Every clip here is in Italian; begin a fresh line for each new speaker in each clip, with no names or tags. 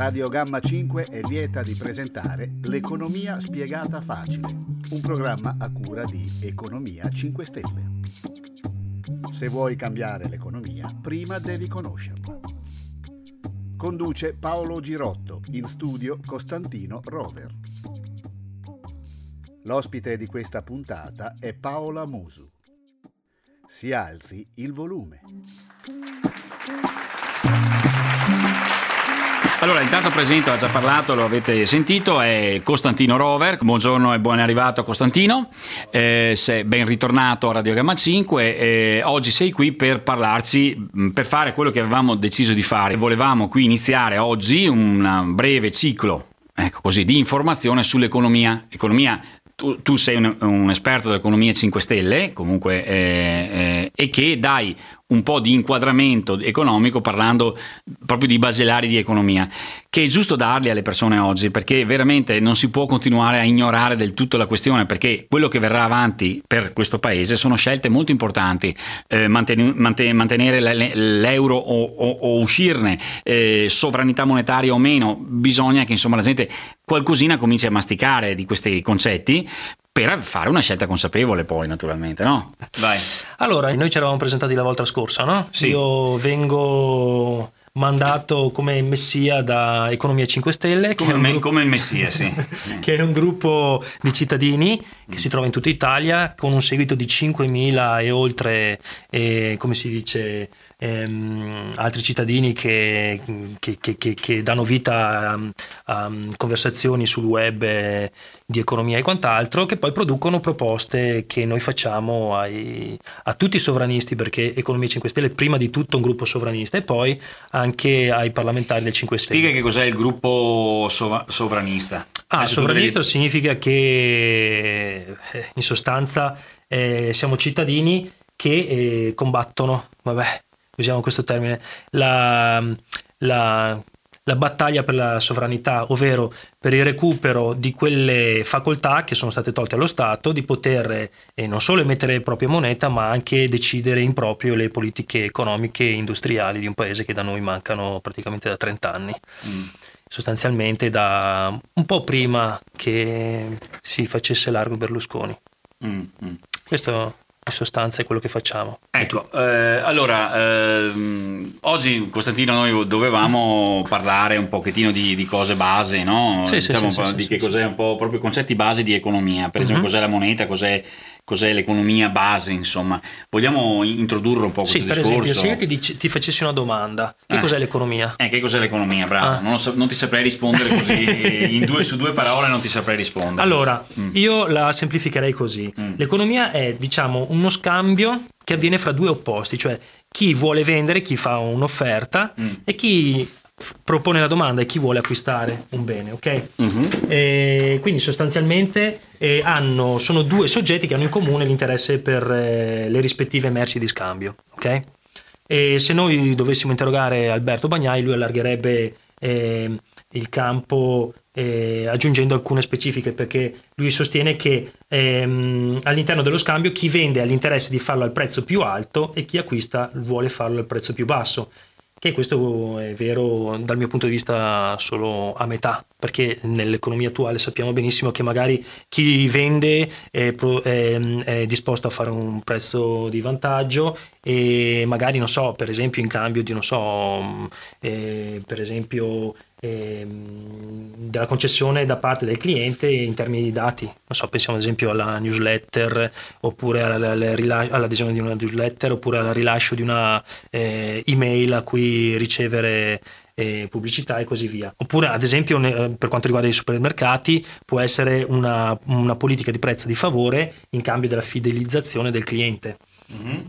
Radio Gamma 5 è lieta di presentare L'economia spiegata facile, un programma a cura di Economia 5 Stelle. Se vuoi cambiare l'economia, prima devi conoscerla. Conduce Paolo Girotto, in studio Costantino Rover. L'ospite di questa puntata è Paola Musu. Si alzi il volume.
Allora, intanto presento, ha già parlato, lo avete sentito, è Costantino Rover. Buongiorno e buon arrivato Costantino. Eh, sei ben ritornato a Radio Gamma 5. Eh, oggi sei qui per parlarci, per fare quello che avevamo deciso di fare. Volevamo qui iniziare oggi un breve ciclo ecco così, di informazione sull'economia. Economia tu, tu, sei un, un, esperto dell'economia 5 Stelle, comunque, eh, eh, e che dai un po' di inquadramento economico parlando proprio di basilari di economia, che è giusto darli alle persone oggi perché veramente non si può continuare a ignorare del tutto la questione perché quello che verrà avanti per questo paese sono scelte molto importanti, eh, manten- manten- mantenere l'euro o, o, o uscirne, eh, sovranità monetaria o meno, bisogna che insomma la gente qualcosina cominci a masticare di questi concetti per fare una scelta consapevole poi naturalmente, no?
Vai. Allora, noi ci eravamo presentati la volta scorsa, no?
Sì.
Io vengo mandato come messia da Economia 5 Stelle.
Come, me, gruppo, come il messia, sì.
che è un gruppo di cittadini che si trova in tutta Italia con un seguito di 5.000 e oltre, eh, come si dice, ehm, altri cittadini che, che, che, che danno vita a, a, conversazioni sul web eh, di economia e quant'altro, che poi producono proposte che noi facciamo ai, a tutti i sovranisti, perché Economia 5 Stelle è prima di tutto un gruppo sovranista e poi anche ai parlamentari del 5 Stelle.
Spiega che cos'è il gruppo sov- sovranista.
Ah, sovranista devi... significa che eh, in sostanza eh, siamo cittadini che eh, combattono, vabbè, usiamo questo termine, la, la, la battaglia per la sovranità, ovvero per il recupero di quelle facoltà che sono state tolte allo Stato di poter eh, non solo emettere propria moneta, ma anche decidere in proprio le politiche economiche e industriali di un paese che da noi mancano praticamente da 30 anni. Mm. Sostanzialmente da un po' prima che si facesse largo Berlusconi. Mm, mm. Questo in sostanza è quello che facciamo.
Ecco, eh, allora, ehm, oggi Costantino noi dovevamo parlare un pochettino di, di cose base, no?
Sì,
diciamo
sì,
sì, di che cos'è un po' proprio concetti base di economia, per esempio uh-huh. cos'è la moneta, cos'è cos'è l'economia base, insomma. Vogliamo introdurre un po' questo
sì,
discorso?
Per esempio, se io ti, dici, ti, facessi una domanda, che eh. cos'è l'economia?
Eh, che cos'è l'economia, bravo. Ah. Non, so, non, ti saprei rispondere così, in due, su due parole non ti saprei rispondere.
Allora, mm. io la semplificherei così. Mm. L'economia è, diciamo, uno scambio che avviene fra due opposti, cioè chi vuole vendere, chi fa un'offerta mm. e chi propone la domanda e chi vuole acquistare un bene, ok? Uh-huh. quindi sostanzialmente eh, hanno, sono due soggetti che hanno in comune l'interesse per eh, le rispettive merci di scambio, ok? E se noi dovessimo interrogare Alberto Bagnai, lui allargherebbe eh, il campo eh, aggiungendo alcune specifiche perché lui sostiene che ehm, all'interno dello scambio chi vende ha l'interesse di farlo al prezzo più alto e chi acquista vuole farlo al prezzo più basso che questo è vero dal mio punto di vista solo a metà, perché nell'economia attuale sappiamo benissimo che magari chi vende è, è, è disposto a fare un prezzo di vantaggio e magari, non so, per esempio in cambio di, non so, eh, per esempio della concessione da parte del cliente in termini di dati. Non so, pensiamo ad esempio alla newsletter oppure all'adesione di una newsletter oppure al rilascio di una eh, email a cui ricevere eh, pubblicità e così via. Oppure ad esempio per quanto riguarda i supermercati può essere una, una politica di prezzo di favore in cambio della fidelizzazione del cliente. Mm-hmm.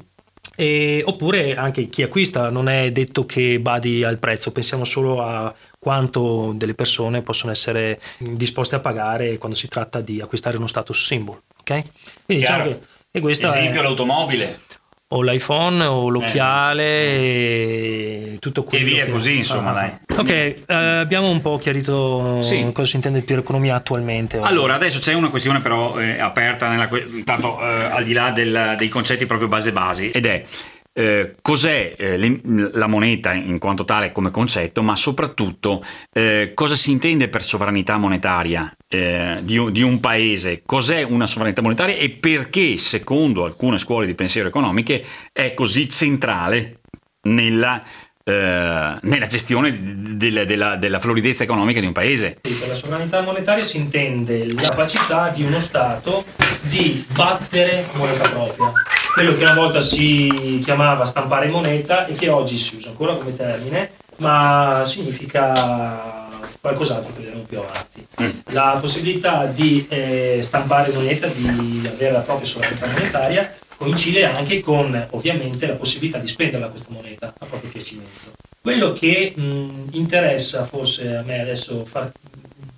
E, oppure anche chi acquista non è detto che badi al prezzo, pensiamo solo a quanto delle persone possono essere disposte a pagare quando si tratta di acquistare uno status symbol. Ok?
Quindi Chiaro. diciamo che e Esempio è... l'automobile
o l'iPhone o l'occhiale eh. e tutto quello
e via
che...
così insomma ah. dai
ok eh, abbiamo un po' chiarito sì. cosa si intende per economia attualmente
allora adesso c'è una questione però eh, aperta nella, tanto eh, al di là del, dei concetti proprio base basi ed è eh, cos'è eh, le, la moneta in quanto tale come concetto, ma soprattutto eh, cosa si intende per sovranità monetaria eh, di, di, un paese, cos'è una sovranità monetaria e perché, secondo alcune scuole di pensiero economiche, è così centrale nella eh, nella gestione della, della, della, floridezza economica di un paese.
Sì, per la sovranità monetaria si intende la capacità di uno Stato di battere moneta propria, quello che una volta si chiamava stampare moneta e che oggi si usa ancora come termine, ma significa qualcos'altro che vedremo più avanti. Mm. La possibilità di eh, stampare moneta, di avere la propria sovranità monetaria coincide anche con ovviamente la possibilità di spenderla questa moneta a proprio piacimento. Quello che mh, interessa forse a me adesso far,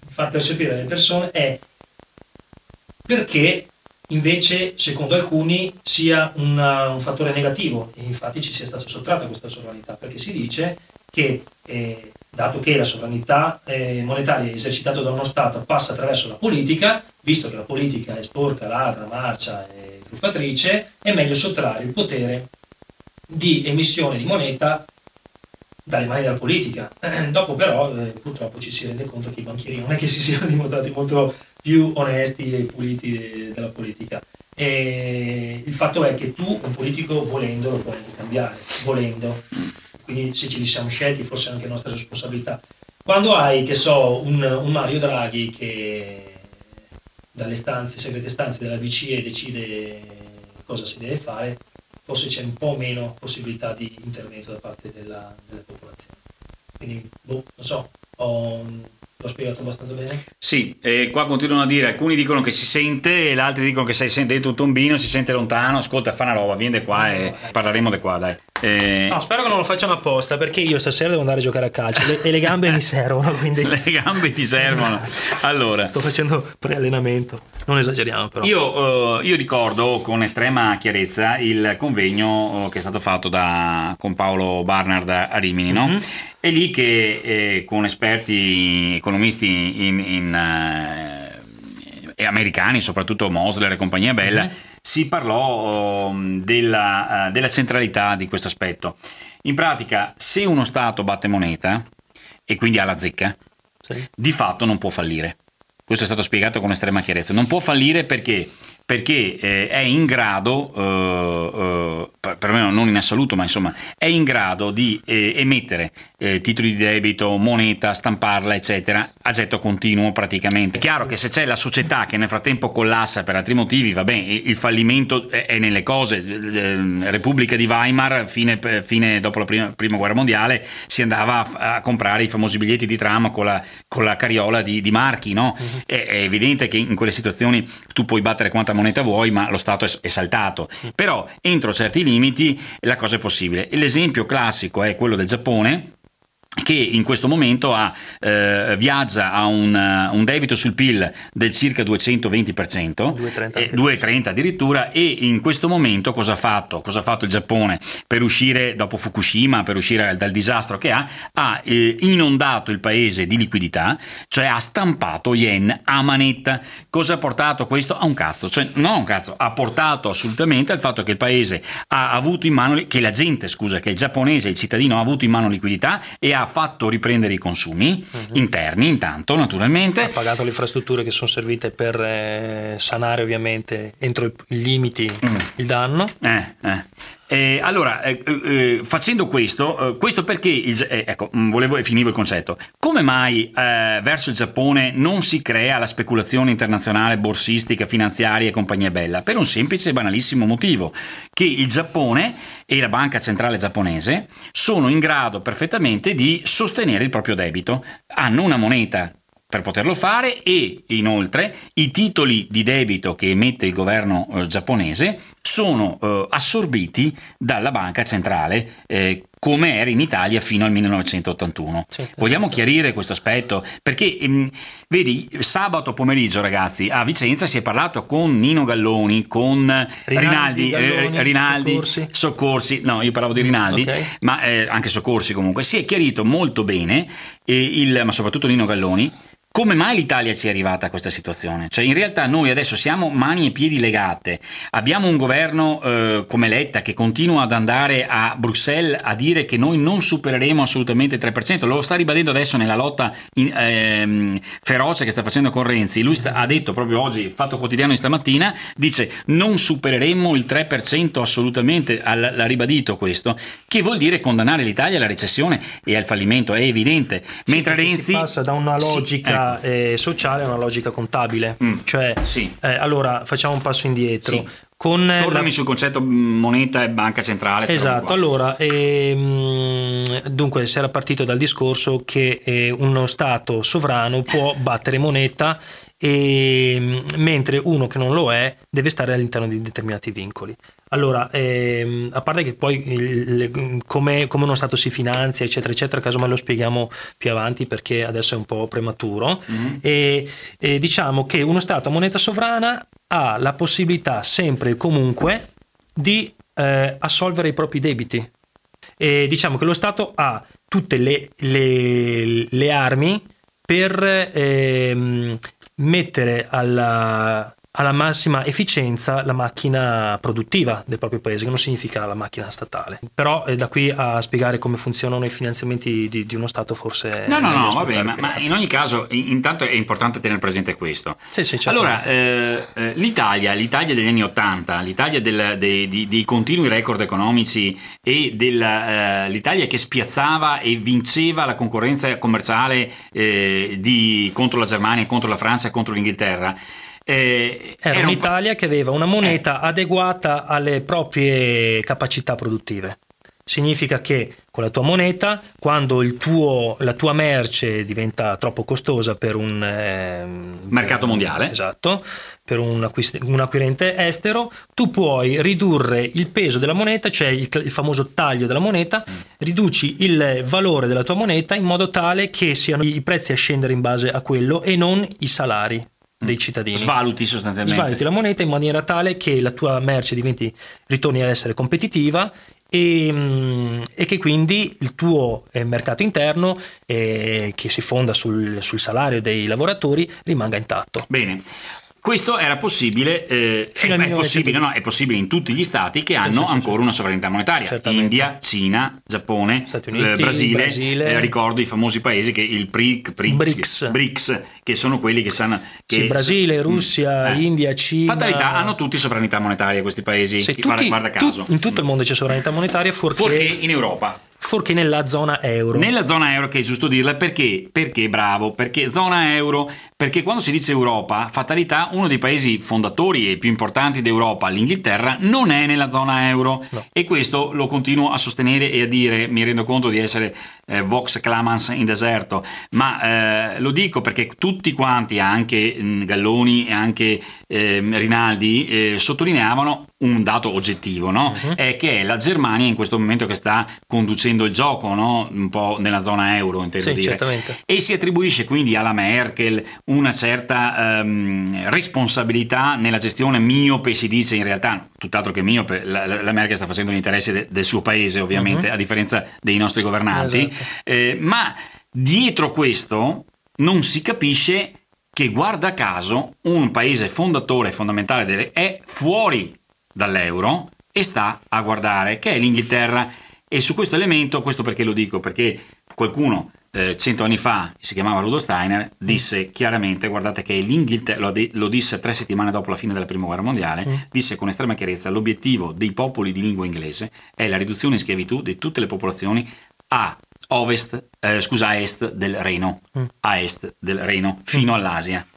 far percepire alle persone è perché invece secondo alcuni sia una, un fattore negativo e infatti ci sia stata sottratta questa sovranità perché si dice che eh, dato che la sovranità eh, monetaria esercitata da uno Stato passa attraverso la politica, visto che la politica è sporca, ladra, marcia e truffatrice, è meglio sottrarre il potere di emissione di moneta dalle mani della politica. Dopo però eh, purtroppo ci si rende conto che i banchieri non è che si siano dimostrati molto più onesti e puliti della politica. E il fatto è che tu un politico volendo lo puoi cambiare, volendo. Quindi se ce li siamo scelti forse è anche nostra responsabilità. Quando hai, che so, un, un Mario Draghi che dalle stanze, segrete stanze della BCE decide cosa si deve fare, forse c'è un po' meno possibilità di intervento da parte della, della popolazione. Quindi, boh, non so, ho, L'ho spiegato abbastanza bene?
Sì, e qua continuano a dire, alcuni dicono che si sente e altri dicono che sei sente dentro un tombino, si sente lontano, ascolta, fa una roba, vieni qua no, e no, parleremo di qua, dai.
E... No, spero che non lo facciano apposta perché io stasera devo andare a giocare a calcio le, e le gambe mi servono. Quindi...
Le gambe ti servono. Allora.
Sto facendo preallenamento, non esageriamo però.
Io, uh, io ricordo con estrema chiarezza il convegno uh, che è stato fatto da, con Paolo Barnard a Rimini, no? Mm-hmm è lì che eh, con esperti economisti in, in, eh, americani, soprattutto Mosler e compagnia bella, mm-hmm. Si parlò um, della, uh, della centralità di questo aspetto. In pratica, se uno Stato batte moneta e quindi ha la zecca, sì. di fatto non può fallire. Questo è stato spiegato con estrema chiarezza. Non può fallire perché perché eh, è in grado, eh, eh, perlomeno non in assoluto, ma insomma, è in grado di eh, emettere eh, titoli di debito, moneta, stamparla, eccetera, a getto continuo praticamente. Chiaro che se c'è la società che nel frattempo collassa per altri motivi, va bene, il fallimento è nelle cose. Repubblica di Weimar, fine, fine dopo la prima, prima, guerra mondiale, si andava a, a, comprare i famosi biglietti di tram con la, con la carriola di, di marchi, no? Uh-huh. È, è evidente che in quelle situazioni tu puoi battere quanta moneta moneta vuoi, ma lo Stato è saltato. Però entro certi limiti la cosa è possibile. L'esempio classico è quello del Giappone che in questo momento ha, eh, viaggia a un, uh, un, debito sul PIL del circa 220%, 2,30, eh, 2,30 addirittura, e in questo momento cosa ha fatto? Cosa ha fatto il Giappone per uscire dopo Fukushima, per uscire dal disastro che ha? Ha eh, inondato il paese di liquidità, cioè ha stampato yen a manetta. Cosa ha portato questo? A un cazzo, cioè non a un cazzo, ha portato assolutamente al fatto che il paese ha avuto in mano, che la gente, scusa, che il giapponese, il cittadino ha avuto in mano liquidità e ha ha fatto riprendere i consumi uh-huh. interni intanto naturalmente.
Ha pagato le infrastrutture che sono servite per eh, sanare ovviamente entro i limiti mm. il danno.
Eh, eh. Eh, allora, eh, eh, facendo questo, eh, questo perché, il, eh, ecco, mm, volevo finivo il concetto, come mai eh, verso il Giappone non si crea la speculazione internazionale borsistica, finanziaria e compagnia bella? Per un semplice e banalissimo motivo, che il Giappone e la banca centrale giapponese sono in grado perfettamente di sostenere il proprio debito, hanno una moneta per poterlo fare e inoltre i titoli di debito che emette il governo eh, giapponese sono eh, assorbiti dalla banca centrale eh, come era in Italia fino al 1981. Sì, Vogliamo esatto. chiarire questo aspetto? Perché, ehm, vedi, sabato pomeriggio, ragazzi, a Vicenza si è parlato con Nino Galloni, con Rinaldi, Rinaldi, Galloni, eh, Rinaldi soccorsi. soccorsi. no, io parlavo di Rinaldi, okay. ma eh, anche Soccorsi comunque. Si è chiarito molto bene, il, ma soprattutto Nino Galloni, come mai l'Italia ci è arrivata a questa situazione? Cioè, in realtà noi adesso siamo mani e piedi legate, abbiamo un governo eh, come Letta che continua ad andare a Bruxelles a dire che noi non supereremo assolutamente il 3%, lo sta ribadendo adesso nella lotta in, ehm, feroce che sta facendo con Renzi, lui sta, ha detto proprio oggi, fatto quotidiano di stamattina, dice non supereremo il 3% assolutamente, l'ha ribadito questo, che vuol dire condannare l'Italia alla recessione e al fallimento, è evidente,
sì,
mentre Renzi... Si
passa da una logica... Sì, eh, sociale è una logica contabile. Mm. Cioè, sì. eh, allora facciamo un passo indietro. Sì.
Con Tornami la... sul concetto moneta e banca centrale.
Esatto, allora, ehm, dunque si era partito dal discorso che eh, uno Stato sovrano può battere moneta e, mentre uno che non lo è deve stare all'interno di determinati vincoli. Allora, ehm, a parte che poi come, come, uno Stato si finanzia, eccetera, eccetera, casomai lo spieghiamo più avanti perché adesso è un po' prematuro, mm-hmm. e, e diciamo che uno Stato a moneta sovrana ha la possibilità sempre e comunque di eh, assolvere i propri debiti. E diciamo che lo Stato ha tutte le, le, le armi per ehm, mettere alla, alla massima efficienza la macchina produttiva del proprio paese, che non significa la macchina statale. Però eh, da qui a spiegare come funzionano i finanziamenti di, di uno Stato forse...
No, no, no, va bene, ma, ma, in ogni caso intanto è importante tenere presente questo.
Sì, sì, certo.
Allora, eh, eh, l'Italia, l'Italia degli anni Ottanta, l'Italia del, dei, dei, dei, continui record economici e della, eh, l'Italia che spiazzava e vinceva la concorrenza commerciale eh, di, contro la Germania, contro la Francia, contro l'Inghilterra,
eh, era, era un'Italia un... che aveva una moneta eh. adeguata alle proprie capacità produttive. Significa che con la tua moneta, quando tuo, la tua merce diventa troppo costosa per un
eh, mercato mondiale,
esatto, per un, acquist- un, acquirente estero, tu puoi ridurre il peso della moneta, cioè il, il famoso taglio della moneta, mm. riduci il valore della tua moneta in modo tale che siano i prezzi a scendere in base a quello e non i salari dei cittadini.
Svaluti sostanzialmente.
Svaluti la moneta in maniera tale che la tua merce diventi, ritorni ad essere competitiva e, mm, e, che quindi il tuo eh, mercato interno, eh, che si fonda sul, sul, salario dei lavoratori, rimanga intatto.
Bene. Questo era possibile, eh, è, è, possibile no, è, possibile, in tutti gli stati che hanno sì, sì, ancora sì. una sovranità monetaria. India, Cina, Giappone, Uniti, eh, Brasile, Brasile. Eh, ricordo i famosi paesi che il PRIC, PRIC, BRICS. BRICS, che sono quelli che sanno... Che
Brasile, Russia, mm, eh. India, Cina...
Fatalità, hanno tutti sovranità monetaria questi paesi, tutti, guarda, guarda caso.
Tu, in tutto il mondo c'è sovranità monetaria, fuorché,
fuorché in Europa
fuorché nella zona euro.
Nella zona euro, che è giusto dirla, perché? Perché bravo, perché zona euro, perché quando si dice Europa, fatalità, uno dei paesi fondatori e più importanti d'Europa, l'Inghilterra, non è nella zona euro no. e questo lo continuo a sostenere e a dire, mi rendo conto di essere eh, Vox Clamans in deserto, ma eh, lo dico perché tutti quanti, anche mm, Galloni e anche eh, Rinaldi, sottolineavano un dato oggettivo, no? uh-huh. è che la Germania in questo momento che sta conducendo il gioco, no? un po' nella zona euro, intendo
sì,
dire,
certamente.
e si attribuisce quindi alla Merkel una certa um, responsabilità nella gestione miope, si dice in realtà, tutt'altro che miope, la, la Merkel sta facendo l'interesse de, del suo paese ovviamente, uh-huh. a differenza dei nostri governanti, esatto. eh, ma dietro questo non si capisce che guarda caso un paese fondatore fondamentale delle, è fuori dall'euro e sta a guardare, che è l'Inghilterra. E su questo elemento, questo perché lo dico? Perché qualcuno eh, cento anni fa, si chiamava Rudolf Steiner, disse chiaramente, guardate che l'Inghilterra, lo, lo, disse tre settimane dopo la fine della prima guerra mondiale, mm. disse con estrema chiarezza, l'obiettivo dei popoli di lingua inglese è la riduzione in schiavitù di tutte le popolazioni a ovest, eh, scusa, a est del Reno, mm. a est del Reno, fino mm. all'Asia.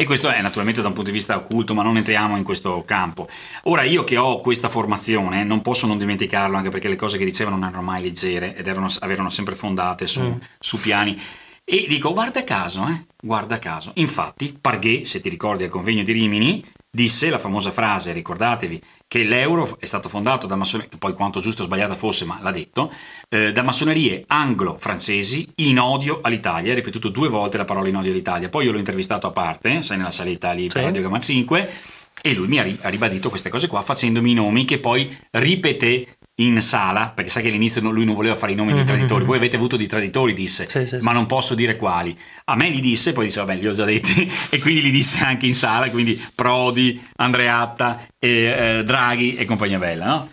E questo è naturalmente da un punto di vista occulto, ma non entriamo in questo campo. Ora, io che ho questa formazione, non posso non dimenticarlo, anche perché le cose che diceva non erano mai leggere ed erano, erano sempre fondate su, mm. su piani. E dico, guarda caso, eh, guarda caso. Infatti, Parghe, se ti ricordi al convegno di Rimini, disse la famosa frase, ricordatevi, che l'euro è stato fondato da massonerie, poi quanto giusto o sbagliata fosse, ma l'ha detto, eh, da massonerie anglo-francesi in odio all'Italia, ha ripetuto due volte la parola in odio all'Italia, poi io l'ho intervistato a parte, sai nella salita lì per Radio Gamma 5, e lui mi ha, ribadito queste cose qua facendomi i nomi che poi ripeté in sala, perché sai che all'inizio lui non voleva fare i nomi dei traditori, voi avete avuto dei traditori, disse,
Sì, sì,
ma non posso dire quali. A me li disse, poi disse, vabbè, li ho già detti, e quindi li disse anche in sala, quindi Prodi, Andreatta, e, eh, Draghi e compagnia bella, no?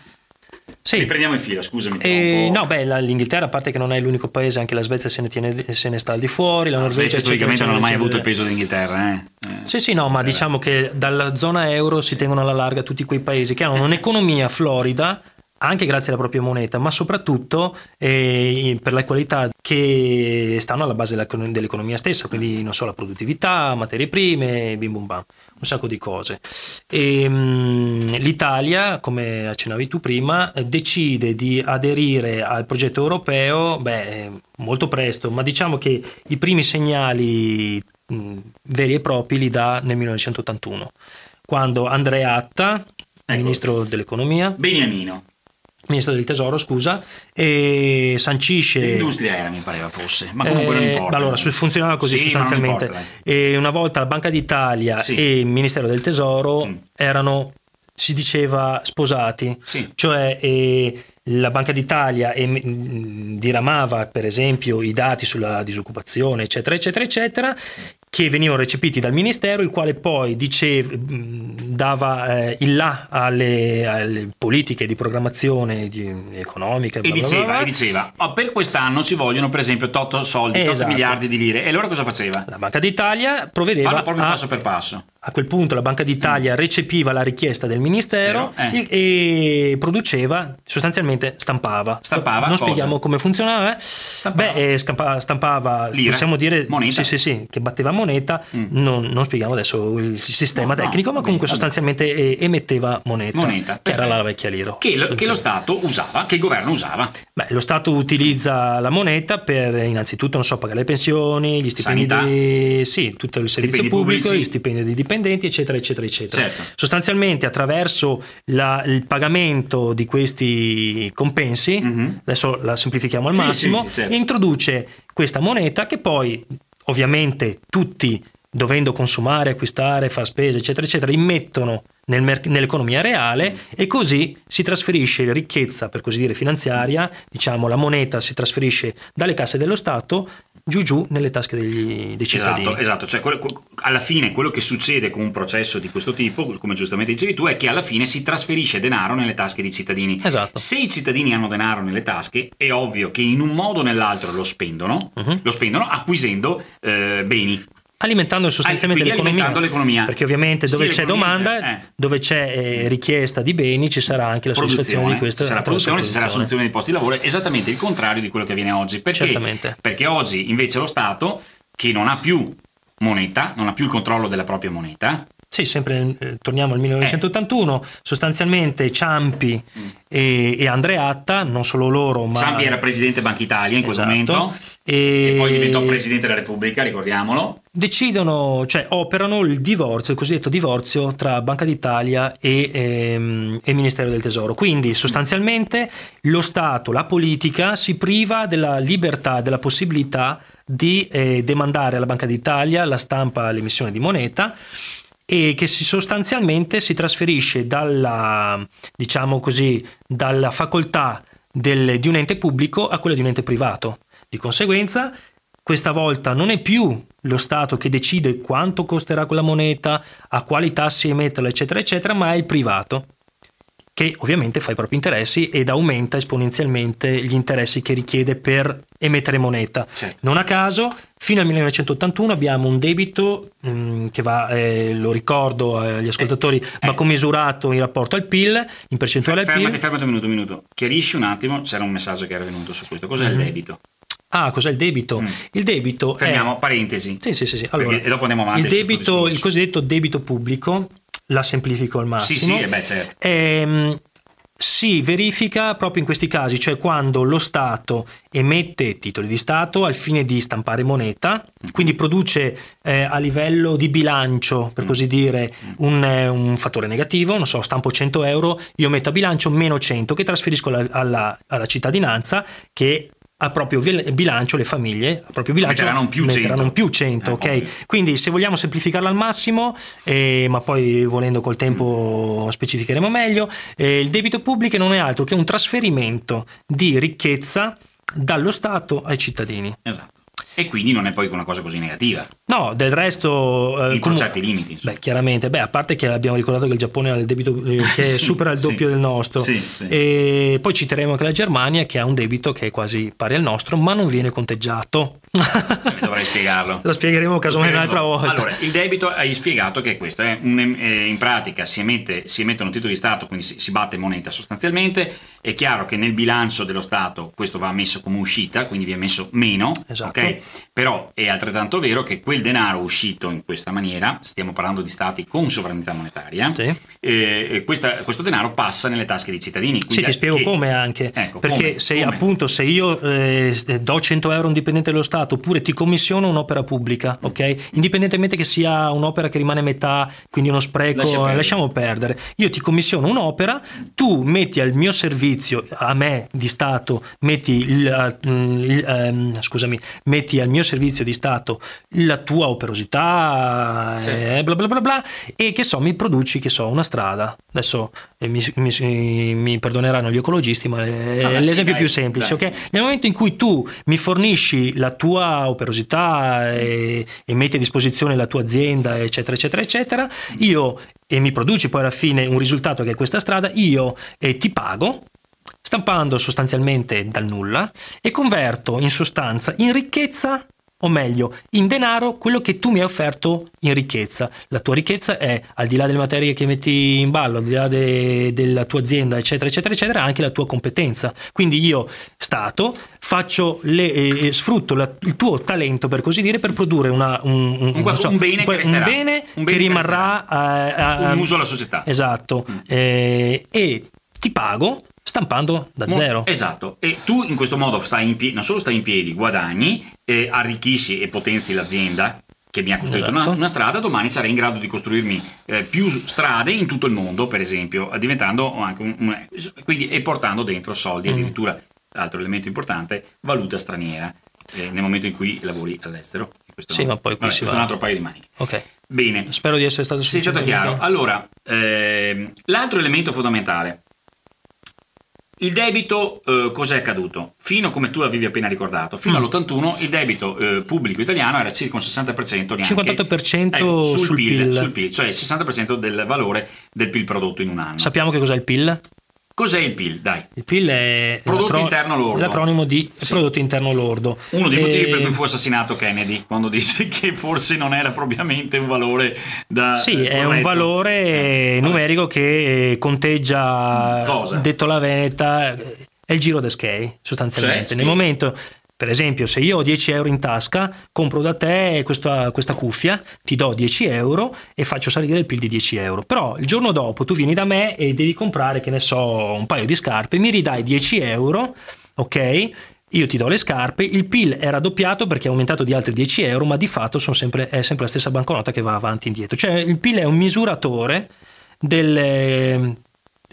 Sì.
Riprendiamo il filo, scusami.
E,
po'.
no, beh, l'Inghilterra, a parte che non è l'unico paese, anche la Svezia se ne, tiene, se ne sta al di fuori, la Norvegia
Svezia storicamente non ha mai avuto il peso dell'Inghilterra, eh? Eh.
Sì, sì, no, ma diciamo che dalla zona euro si tengono alla larga tutti quei paesi che hanno un'economia florida, anche grazie alla propria moneta, ma soprattutto eh, per la qualità che stanno alla base dell'economia stessa, quindi non so, la produttività, materie prime, bim bum bam, un sacco di cose. E, mh, L'Italia, come accennavi tu prima, decide di aderire al progetto europeo, beh, molto presto, ma diciamo che i primi segnali mh, veri e propri li dà nel 1981, quando Andreatta,
Ecco.
ministro dell'economia,
Beniamino,
ministro del tesoro, scusa, e sancisce...
l'industria era, mi pareva fosse, ma comunque non
Eh,
importa.
Allora, funzionava così
Sì, non
sostanzialmente.
importa, dai.
e una volta la Banca d'Italia
Sì.
e il Ministero del Tesoro
Mm.
erano, si diceva, sposati.
Sì.
Cioè eh, la Banca d'Italia mh, diramava per esempio i dati sulla disoccupazione, eccetera, eccetera, eccetera, che venivano recepiti dal Ministero, il quale poi diceva, dava eh, il là alle, alle politiche di programmazione di- economica.
E
bla bla bla
diceva,
bla.
e diceva "Oh, per quest'anno ci vogliono per esempio 8 soldi, 8
Esatto.
miliardi di lire. E allora cosa faceva?
La Banca d'Italia provvedeva
Fallo proprio
a,
passo per passo.
a quel punto la Banca d'Italia recepiva la richiesta del Ministero
eh.
e, produceva, sostanzialmente stampava.
Stampava
Non
cosa?
spieghiamo come funzionava. eh?
Stampava?
Beh, eh, stampava,
Lire?
possiamo dire
Moneta?
Sì, sì, sì, che batteva moneta. Non, non spieghiamo adesso il sistema
No, no,
tecnico, ma
va
comunque
vabbè.
sostanzialmente eh, emetteva moneta,
Moneta,
che era
perfetto.
la vecchia lira.
Che, lo, che lo Stato usava, che il governo usava.
Beh, lo Stato utilizza la moneta per innanzitutto, non so, pagare le pensioni, gli stipendi, di, sì, tutto il servizio pubblico,
pubblici.
gli stipendi dei dipendenti, eccetera, eccetera, eccetera.
Certo.
Sostanzialmente attraverso la- il pagamento di questi compensi, adesso la semplifichiamo al.
Sì,
massimo,
sì, sì, certo.
introduce questa moneta che poi ovviamente tutti dovendo consumare, acquistare, fare spese, eccetera, eccetera, immettono nel merc- nell'economia reale e così si trasferisce ricchezza, per così dire, finanziaria, diciamo la moneta si trasferisce dalle casse dello Stato giù giù nelle tasche degli, dei cittadini.
Esatto, esatto. Cioè, quello- que- alla fine quello che succede con un processo di questo tipo, come giustamente dicevi tu, è che alla fine si trasferisce denaro nelle tasche dei cittadini.
Esatto.
Se i cittadini hanno denaro nelle tasche, è ovvio che in un modo o nell'altro lo spendono,
Mhm.
lo spendono acquisendo eh, beni.
Alimentando sostanzialmente l'economia.
l'economia.
Perché ovviamente dove
Sì,
c'è domanda,
eh.
dove c'è eh, richiesta di beni, ci sarà anche la soddisfazione di questa
ci sarà produzione, ci sarà assunzione di posti di lavoro, esattamente il contrario di quello che avviene oggi. Perché? Perché oggi invece lo Stato, che non ha più moneta, non ha più il controllo della propria moneta,
Sì, sempre eh, torniamo al 1981, sostanzialmente Ciampi e, e Andreatta, non solo loro, ma
Ciampi era presidente Banca Italia in quel
Esatto.
momento
e,
e poi diventò presidente della Repubblica, ricordiamolo.
Decidono, cioè operano il divorzio, il cosiddetto divorzio tra Banca d'Italia e, ehm, e Ministero del Tesoro. Quindi sostanzialmente lo Stato, la politica si priva della libertà, della possibilità di eh, demandare alla Banca d'Italia la stampa, l'emissione di moneta e che si sostanzialmente si trasferisce dalla, diciamo così, dalla facoltà del- di un ente pubblico a quella di un ente privato. Di conseguenza, questa volta non è più lo Stato che decide quanto costerà quella moneta, a quali tassi emetterla, eccetera, eccetera, ma è il privato che ovviamente fa i propri interessi ed aumenta esponenzialmente gli interessi che richiede per emettere moneta.
Certo.
Non a caso, fino al 1981 abbiamo un debito mh, che va, eh, lo ricordo agli ascoltatori, va commisurato in rapporto al PIL, in percentuale al
Fermati,
PIL.
fermati un minuto, un minuto. Chiarisci un attimo, c'era un messaggio che era venuto su questo. Cos'è
Mm-hmm.
il debito?
Ah, cos'è il debito? Il debito
Fermiamo,
è...
parentesi.
Sì, sì, sì, sì. Allora,
Perché- e dopo andiamo avanti
Il debito, il cosiddetto debito pubblico, la semplifico al
Sì,
massimo.
sì, eh beh, certo.
Ehm, si verifica proprio in questi casi, cioè quando lo Stato emette titoli di Stato al fine di stampare moneta, quindi produce eh, a livello di bilancio, per così dire, un, eh, un fattore negativo, non so, stampo 100 euro, io metto a bilancio meno 100 che trasferisco alla, alla- alla cittadinanza che al proprio bilancio le famiglie al proprio bilancio
metteranno più 100,
metteranno più 100 eh, ok ovvio. quindi se vogliamo semplificarlo al massimo eh, ma poi volendo col tempo mm. specificheremo meglio eh, il debito pubblico non è altro che un trasferimento di ricchezza dallo Stato ai cittadini
esatto e quindi non è poi una cosa così negativa.
No, del resto...
Eh, con certi limiti. Insomma.
Beh, chiaramente. Beh, a parte che abbiamo ricordato che il Giappone ha il debito eh, che sì, supera il doppio
sì.
del nostro.
Sì.
E poi citeremo anche la Germania che ha un debito che è quasi pari al nostro, ma non viene conteggiato.
Eh, dovrei spiegarlo.
Lo spiegheremo casomai un'altra volta.
Allora, il debito hai spiegato che è questo, è un, eh, in pratica si, emette, si emettono titoli di Stato, quindi si, si, batte moneta sostanzialmente, è chiaro che nel bilancio dello Stato questo va messo come uscita, quindi viene messo meno,
esatto.
okay? però è altrettanto vero che quel denaro uscito in questa maniera, stiamo parlando di Stati con sovranità monetaria,
sì.
eh, questa, questo denaro passa nelle tasche dei cittadini.
Sì, ti spiego
che,
come anche,
ecco,
perché
come,
se
come?
appunto se io eh, do 100 euro a un dipendente dello Stato oppure ti commissiono un'opera pubblica, ok? Indipendentemente che sia un'opera che rimane a metà, quindi uno spreco,
perdere.
lasciamo perdere. Io ti commissiono un'opera, tu metti al mio servizio, a me di Stato, metti il, il, ehm, scusami, metti al mio servizio di Stato la tua operosità,
Sì.
eh, bla bla bla bla, e che so, mi produci, che so, una strada. Adesso eh, mi, mi- mi perdoneranno gli ecologisti, ma è
No, ma
l'esempio
sì, dai,
più semplice,
dai.
ok? Nel momento in cui tu mi fornisci la tua operosità e, e metti a disposizione la tua azienda, eccetera, eccetera, eccetera, io e mi produci poi alla fine un risultato che è questa strada, io eh, ti pago stampando sostanzialmente dal nulla e converto in sostanza in ricchezza o meglio, in denaro quello che tu mi hai offerto in ricchezza. La tua ricchezza è, al di là delle materie che metti in ballo, al di là de- della tua azienda, eccetera, eccetera, eccetera, anche la tua competenza. Quindi io, Stato, faccio le, eh, sfrutto la- il tuo talento, per così dire, per produrre una- un,
Un qual- un bene che
un
resterà.
bene
Un bene
che
che
rimarrà a- a-
Un uso alla società.
Esatto. Eh, e ti pago stampando da zero.
Esatto, e tu in questo modo stai in piedi, non solo stai in piedi, guadagni, eh, arricchisci e potenzi l'azienda che mi ha costruito
Esatto.
una, una strada, domani sarai in grado di costruirmi eh, più strade in tutto il mondo, per esempio, diventando anche un, un- quindi e portando dentro
Mm.
soldi, addirittura, altro elemento importante, valuta straniera. eh, nel momento in cui lavori all'estero. Questo
Sì,
no.
ma poi qui
Vabbè,
si
questo
va-
è un altro paio di maniche.
Ok.
Bene,
Spero di essere stato
sì, stato
sufficientemente-
chiaro. Allora, ehm, l'altro elemento fondamentale. Il debito, eh, cos'è accaduto? Fino, come tu avevi appena ricordato, fino
Mm.
all'81 il debito eh, pubblico italiano era circa un 60% neanche.
58%
Ecco, sul,
sul
PIL,
PIL.
sul PIL, cioè il 60% del valore del PIL prodotto in un anno.
Sappiamo che cos'è il PIL?
Cos'è il PIL? Dai,
Il PIL è
Prodotto
l'acro-
interno lordo.
l'acronimo di
Sì.
prodotto interno lordo.
uno dei motivi per
Eh,
cui fu assassinato Kennedy, quando disse che forse non era propriamente un valore da...
Sì,
eh,
è un
corretto.
valore
Eh, vabbè.
numerico che eh, conteggia,
Cosa?
detto la Veneta, eh, è il giro d'eskei sostanzialmente.
Cioè,
Nel momento, per esempio, se io ho 10 euro in tasca, compro da te questa, questa cuffia, ti do 10 euro e faccio salire il PIL di 10 euro. Però il giorno dopo tu vieni da me e devi comprare, che ne so, un paio di scarpe, mi ridai 10 euro, ok? Io ti do le scarpe, il PIL è raddoppiato perché è aumentato di altri 10 euro, ma di fatto sempre- è sempre la stessa banconota che va avanti e indietro. Cioè il PIL è un misuratore del, eh,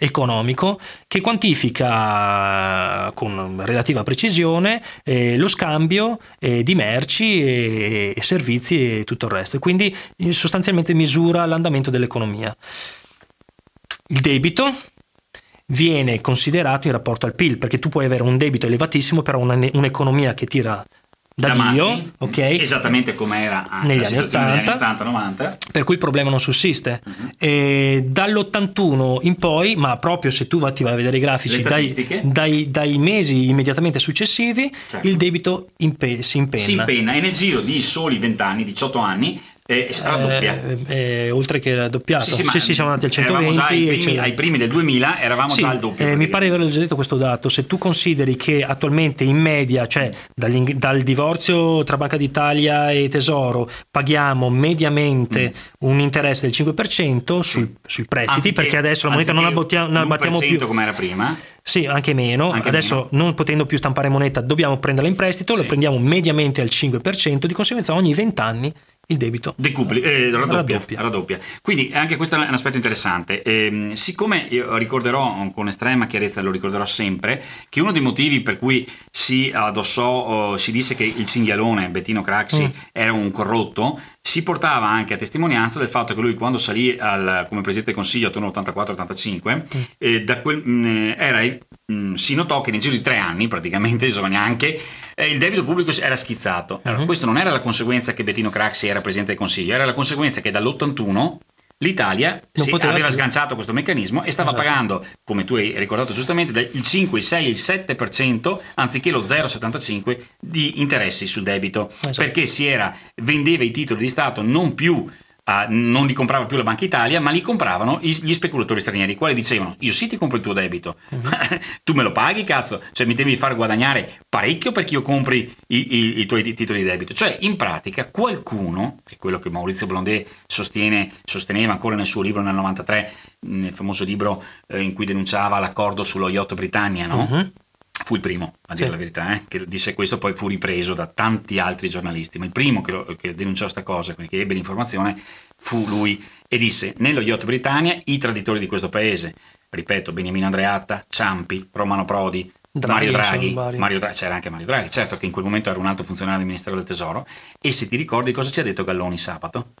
economico che quantifica con relativa precisione eh, lo scambio eh, di merci e, e servizi e tutto il resto e quindi sostanzialmente misura l'andamento dell'economia. Il debito viene considerato in rapporto al PIL perché tu puoi avere un debito elevatissimo però una- un'economia che tira da Dio,
matti,
ok?
Esattamente come era anche
Negli anni
situazione negli
80.
anni 80-90.
per cui il problema non sussiste.
Mhm.
E dall'81 in poi, ma proprio se tu va- ti vai a vedere i grafici dai, dai- dai mesi immediatamente successivi,
Certo.
il debito impe- si impenna.
Si impenna e nel giro di soli 20 anni, 18 anni, eh, raddoppia.
Eh, eh, oltre che raddoppiato. Sì,
ma
sì, siamo andati al
eravamo
120.
già ai primi, ai primi del 2000 eravamo
Sì,
già al doppio.
eh, mi pare di aver già detto questo dato. Se tu consideri che attualmente in media, cioè dal divorzio tra Banca d'Italia e Tesoro, paghiamo mediamente un interesse del 5% sul- sui prestiti,
Anziché-
perché adesso la moneta non la, bottia- non la battiamo più.
l'1% come era prima.
Sì, anche meno.
Anche
Adesso non potendo più stampare moneta, dobbiamo prenderla in prestito,
Sì.
la prendiamo mediamente al 5%, di conseguenza ogni 20 anni il debito
Decupli, eh, raddoppia, raddoppia. raddoppia, Quindi anche questo è un aspetto interessante. Eh, siccome io ricorderò con estrema chiarezza, lo ricorderò sempre, che uno dei motivi per cui si addossò, oh, si disse che il cinghialone Bettino Craxi mm. era un corrotto, si portava anche a testimonianza del fatto che lui quando salì al, come Presidente del Consiglio attorno all'84-85, mm. eh, quel, mh, mm, era, mh, mm, si notò che nel giro di tre anni, praticamente, insomma neanche, eh, il debito pubblico era schizzato. Allora, uh-huh. questo non era la conseguenza che Bettino Craxi era Presidente del Consiglio, era la conseguenza che dall'81 l'Italia si aveva più. sganciato questo meccanismo e stava esatto. pagando, come tu hai ricordato giustamente, il 5, il 6, il 7% anziché lo 0,75% di interessi sul debito, esatto. perché si era, vendeva i titoli di Stato non più Uh, non li comprava più la Banca Italia, ma li compravano gli speculatori stranieri, i quali dicevano: Io sì ti compro il tuo debito, uh-huh. tu me lo paghi, cazzo, cioè mi devi far guadagnare parecchio perché io compri i, i, i tuoi titoli di debito. Cioè, in pratica, qualcuno, è quello che Maurizio Blondet sostiene, sosteneva ancora nel suo libro nel 93, nel famoso libro eh, in cui denunciava l'accordo sullo yacht Britannia, no? Uh-huh fu il primo a dire sì. la verità, eh? che disse questo, poi fu ripreso da tanti altri giornalisti, ma il primo che, lo, che denunciò questa cosa, che ebbe l'informazione, fu lui e disse nello Yacht Britannia i traditori di questo paese, ripeto, Beniamino Andreatta, Ciampi, Romano Prodi, Draghi, Mario Draghi, Mario Draghi, c'era anche Mario Draghi, certo che in quel momento era un alto funzionario del Ministero del Tesoro, e se ti ricordi cosa ci ha detto Galloni sabato?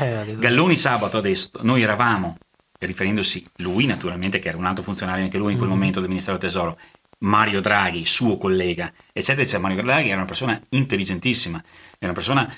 Eh, Galloni sabato adesso, noi eravamo, riferendosi lui naturalmente che era un alto funzionario anche lui in quel mm. momento del Ministero del Tesoro, Mario Draghi, suo collega, eccetera, eccetera. Mario Draghi era una persona intelligentissima, era una persona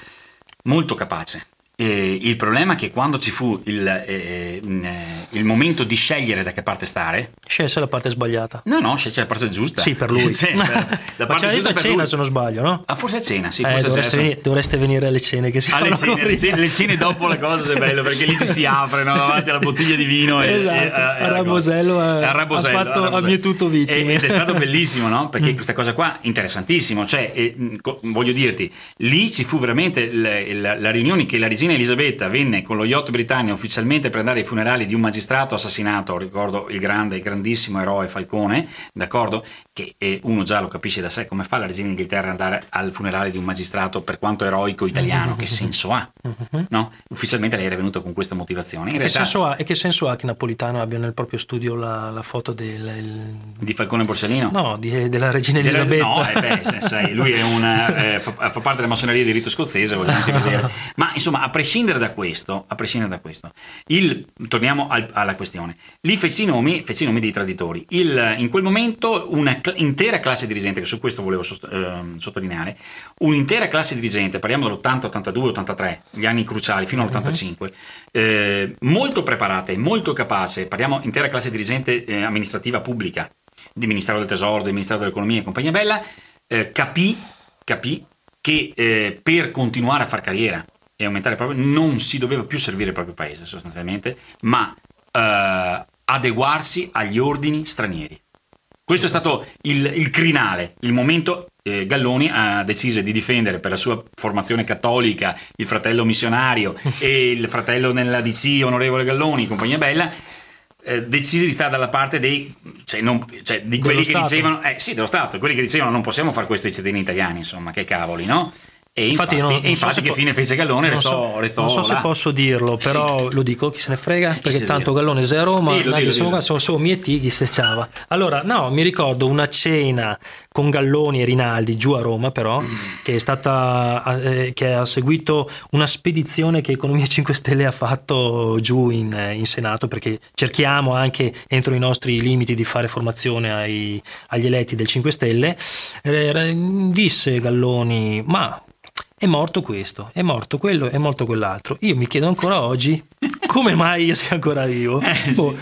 molto capace. E il problema è che quando ci fu il, eh, eh, il, momento di scegliere da che parte stare,
scelse la parte sbagliata.
No, no, scelse la parte giusta.
Sì, per lui. cioè, la parte Ma giusta a cena, lui. se non sbaglio, no?
Ah, forse a cena, sì.
Eh,
forse
dovreste, venire, dovreste, venire, alle cene che si alle
fanno cene, le cene, le cene, dopo le cose è bello perché lì ci si apre no, davanti alla bottiglia di vino.
esatto. E, e, a Rabosello, ha, Rabosello, ha fatto a mietuto vittime.
Ed è stato bellissimo, no? Perché mm. questa cosa qua interessantissimo. Cioè, eh, voglio dirti, lì ci fu veramente la, la, la riunione che la regina Elisabetta venne con lo yacht Britannia ufficialmente per andare ai funerali di un magistrato assassinato, ricordo il grande grandissimo eroe Falcone, d'accordo? Che eh, uno già lo capisce da sé come fa la regina d'Inghilterra ad andare al funerale di un magistrato per quanto eroico italiano, che senso ha? No? Ufficialmente lei era venuta con questa motivazione.
E, realtà... che ha, e, che senso ha che Napolitano abbia nel proprio studio la, la foto del... Il...
Di Falcone Borsellino?
No, di, della regina Elisabetta.
No, eh, beh, sai, lui è un, eh, fa, fa, parte della massoneria di rito scozzese, voglio anche vedere. Ma insomma, a prescindere da questo, prescindere da questo, il, torniamo al, alla questione. Lì fece i nomi, fece i nomi dei traditori. Il, in quel momento un'intera classe dirigente, che su questo volevo sost- eh, sottolineare, un'intera classe dirigente, parliamo dall'80, 82, 83, gli anni cruciali, fino all'85, uh-huh. eh, molto preparata e molto capace, parliamo intera classe dirigente eh, amministrativa pubblica, di Ministero del Tesoro, del Ministero dell'Economia e compagnia bella, eh, capì, capì che eh, per continuare a far carriera e aumentare il proprio, non si doveva più servire il proprio paese sostanzialmente, ma eh, adeguarsi agli ordini stranieri. Questo è stato il, il crinale, il momento eh, Galloni ha deciso di difendere per la sua formazione cattolica il fratello missionario e il fratello nella DC, onorevole Galloni, compagnia bella, eh, decise di stare dalla parte dei, cioè non, cioè di quelli che dicevano, eh sì, dello Stato, quelli che dicevano non possiamo fare questo ai cittadini italiani, insomma, che cavoli, no? E infatti, infatti, non, non infatti so che po- fine fece Gallone restò,
so,
restò
Non so se posso dirlo, però sì. lo dico, chi se ne frega, perché tanto Gallone è a Roma, sì, dillo, sono, sono solo miei chi se ciava. Allora, no, mi ricordo una cena con Galloni e Rinaldi giù a Roma però, mm. che è stata, eh, che ha seguito una spedizione che Economia 5 Stelle ha fatto giù in, in Senato, perché cerchiamo anche entro i nostri limiti di fare formazione ai, agli eletti del 5 Stelle. Eh, disse Galloni, ma è morto questo, è morto quello, è morto quell'altro. Io mi chiedo ancora oggi come mai io sia ancora vivo. Eh, sì. oh,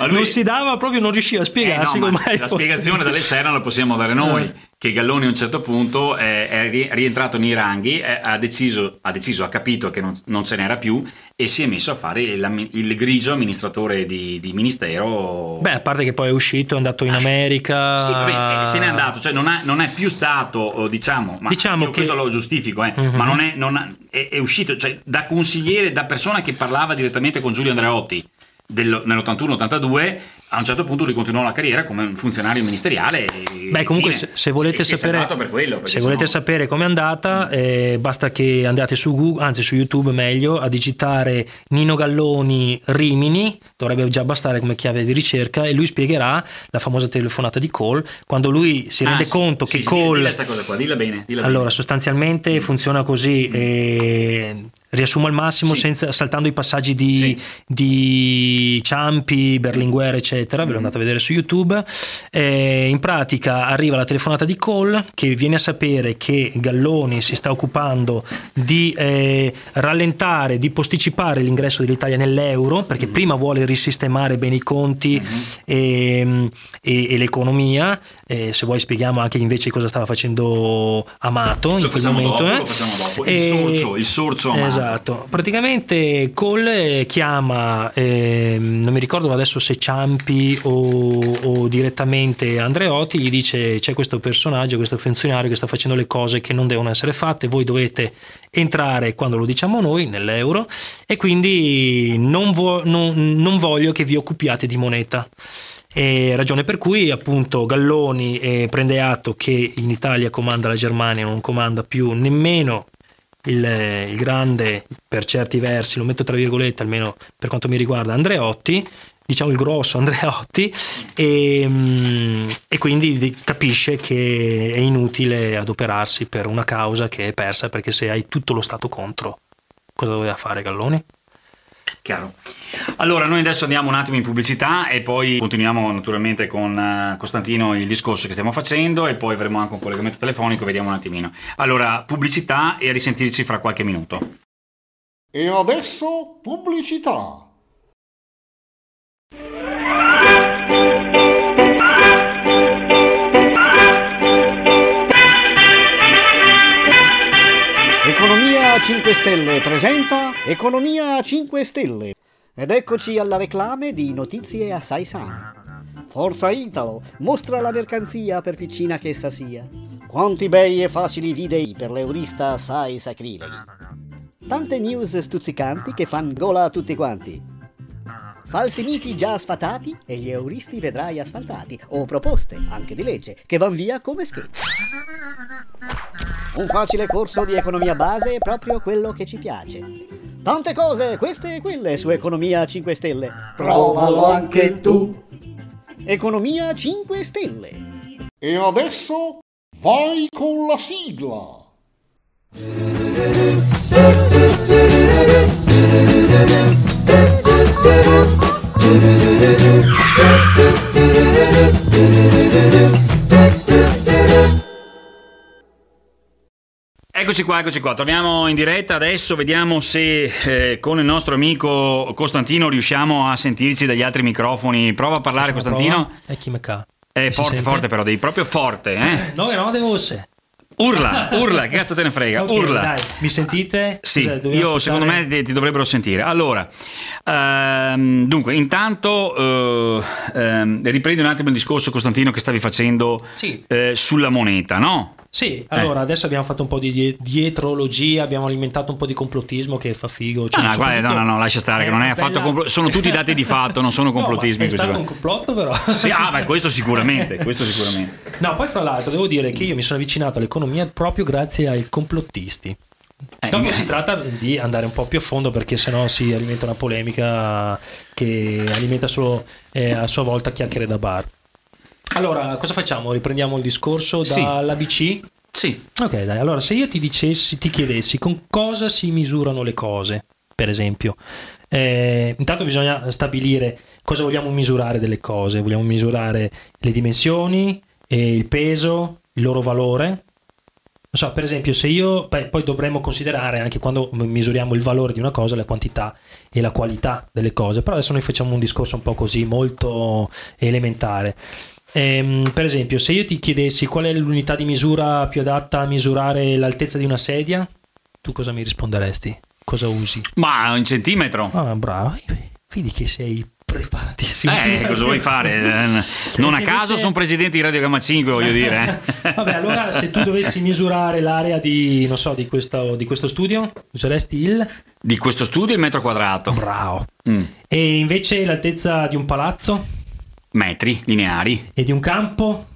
lui... Non si dava proprio, non riusciva a spiegarsi
eh,
no, come mai.
La spiegazione dall'esterno la possiamo dare noi. Eh che Galloni a un certo punto è, è rientrato nei ranghi, è, ha, deciso, ha, deciso, ha capito che non, non, ce n'era più e si è messo a fare il, il grigio amministratore di, di, ministero.
Beh, a parte che poi è uscito, è andato in ah, America.
Sì, vabbè, eh, se n'è andato, cioè non, ha, non è più stato, diciamo, ma diciamo che... questo lo giustifico, eh, uh-huh. ma non è, non è, è uscito cioè, da consigliere, da persona che parlava direttamente con Giulio Andreotti del, nell'81-82 a un certo punto lui continuò la carriera come funzionario ministeriale.
Beh, comunque, se, se, volete
si,
sapere,
per quello,
se volete sapere com'è andata, eh, basta che andate su Google, anzi su YouTube meglio, a digitare Nino Galloni Rimini, dovrebbe già bastare come chiave di ricerca, e lui spiegherà la famosa telefonata di Cole, quando lui si rende
ah,
conto
sì,
che
sì,
Cole.
Dilla cosa qua, dilla bene. Dilla
allora,
bene.
sostanzialmente funziona così. Eh, riassumo al massimo
Sì.
senza, saltando i passaggi di, di Ciampi, Berlinguer eccetera ve lo andate a vedere su YouTube. Eh, in pratica arriva la telefonata di Cole che viene a sapere che Galloni si sta occupando di eh, rallentare di posticipare l'ingresso dell'Italia nell'euro perché prima vuole risistemare bene i conti e, e- e l'economia Eh, se vuoi spieghiamo anche invece cosa stava facendo Amato in
Lo
quel
facciamo
momento
dopo,
eh.
lo facciamo dopo. Il
E-
sorcio, il sorcio Amato.
Esatto, praticamente Cole chiama, ehm, non mi ricordo adesso se Ciampi o, o direttamente Andreotti, gli dice c'è questo personaggio, questo funzionario che sta facendo le cose che non devono essere fatte, voi dovete entrare quando lo diciamo noi nell'euro e quindi non, vo- non- non voglio che vi occupiate di moneta. E ragione per cui appunto Galloni eh, prende atto che in Italia comanda la Germania, non comanda più nemmeno il, il grande, per certi versi, lo metto tra virgolette, almeno per quanto mi riguarda, Andreotti, diciamo il grosso Andreotti, e, mm, e quindi di- capisce che è inutile adoperarsi per una causa che è persa perché se hai tutto lo Stato contro, cosa doveva fare Galloni?
Chiaro. Allora, noi adesso andiamo un attimo in pubblicità e poi continuiamo naturalmente con eh, Costantino il discorso che stiamo facendo e poi avremo anche un collegamento telefonico, vediamo un attimino. Allora, pubblicità e a risentirci fra qualche minuto.
E adesso pubblicità. Economia a 5 Stelle presenta Economia a 5 Stelle. Ed eccoci alla reclame di notizie assai sane. Forza Italo, mostra la mercanzia per piccina che essa sia. Quanti bei e facili videi per l'eurista assai sacrileghi. Tante news stuzzicanti che fan gola a tutti quanti. Falsi miti già asfaltati e gli euristi vedrai asfaltati, o proposte, anche di legge, che van via come scherzi. Un facile corso di economia base è proprio quello che ci piace. Tante cose, queste e quelle, su Economia 5 Stelle. Provalo anche tu. Economia 5 Stelle. E adesso vai con la sigla.
Eccoci qua, eccoci qua, torniamo in diretta adesso, vediamo se eh, con il nostro amico Costantino riusciamo a sentirci dagli altri microfoni. Prova a parlare Costantino.
E chi me ca?
È
Si
forte, forte però, devi proprio forte, eh?
No, no, devo se.
Urla, urla, che cazzo te ne frega,
Ok,
urla.
Dai, mi sentite?
Sì,
dobbiamo
io secondo
aspettare?
me ti, ti dovrebbero sentire. Allora, ehm, dunque, intanto eh, ehm, riprendi un attimo il discorso, Costantino, che stavi facendo
Sì.
eh, sulla moneta, no?
Sì, allora adesso abbiamo fatto un po' di die- dietrologia, abbiamo alimentato un po' di complottismo che fa figo. cioè,
No, no, guarda, no, no, no, lascia stare, che non è affatto
bella-
complo- sono tutti dati di fatto, non sono
No,
complottismi
è
questi
stato un complotto però.
Sì, ah, beh, questo sicuramente, questo sicuramente.
No, poi fra l'altro devo dire che io mi sono avvicinato all'economia proprio grazie ai complottisti.
Eh,
Dopo
eh,
si tratta di andare un po' più a fondo perché sennò si alimenta una polemica che alimenta solo eh, a sua volta chiacchiere da bar. Allora, cosa facciamo? Riprendiamo il discorso
Sì.
dall'ABC?
Sì,
Ok, dai, allora se io ti dicessi, ti chiedessi con cosa si misurano le cose, per esempio, eh, intanto bisogna stabilire cosa vogliamo misurare delle cose, vogliamo misurare le dimensioni, eh, il peso, il loro valore. Non so, per esempio, se io beh, poi dovremmo considerare anche quando misuriamo il valore di una cosa, la quantità e la qualità delle cose, però adesso noi facciamo un discorso un po' così, molto elementare. Ehm, per esempio, se io ti chiedessi qual è l'unità di misura più adatta a misurare l'altezza di una sedia, tu cosa mi risponderesti? Cosa usi?
ma un centimetro.
Ah, bravo, vedi che sei preparatissimo.
Eh, cosa vuoi fare? Eh, Non a caso
invece-
sono presidente di Radio Gamma 5, voglio dire. eh.
Vabbè, allora se tu dovessi misurare l'area di, non so, di questo, di questo studio, useresti il...
Di questo studio il metro quadrato.
Bravo.
Mm.
E invece l'altezza di un palazzo?
Metri lineari.
E di un campo?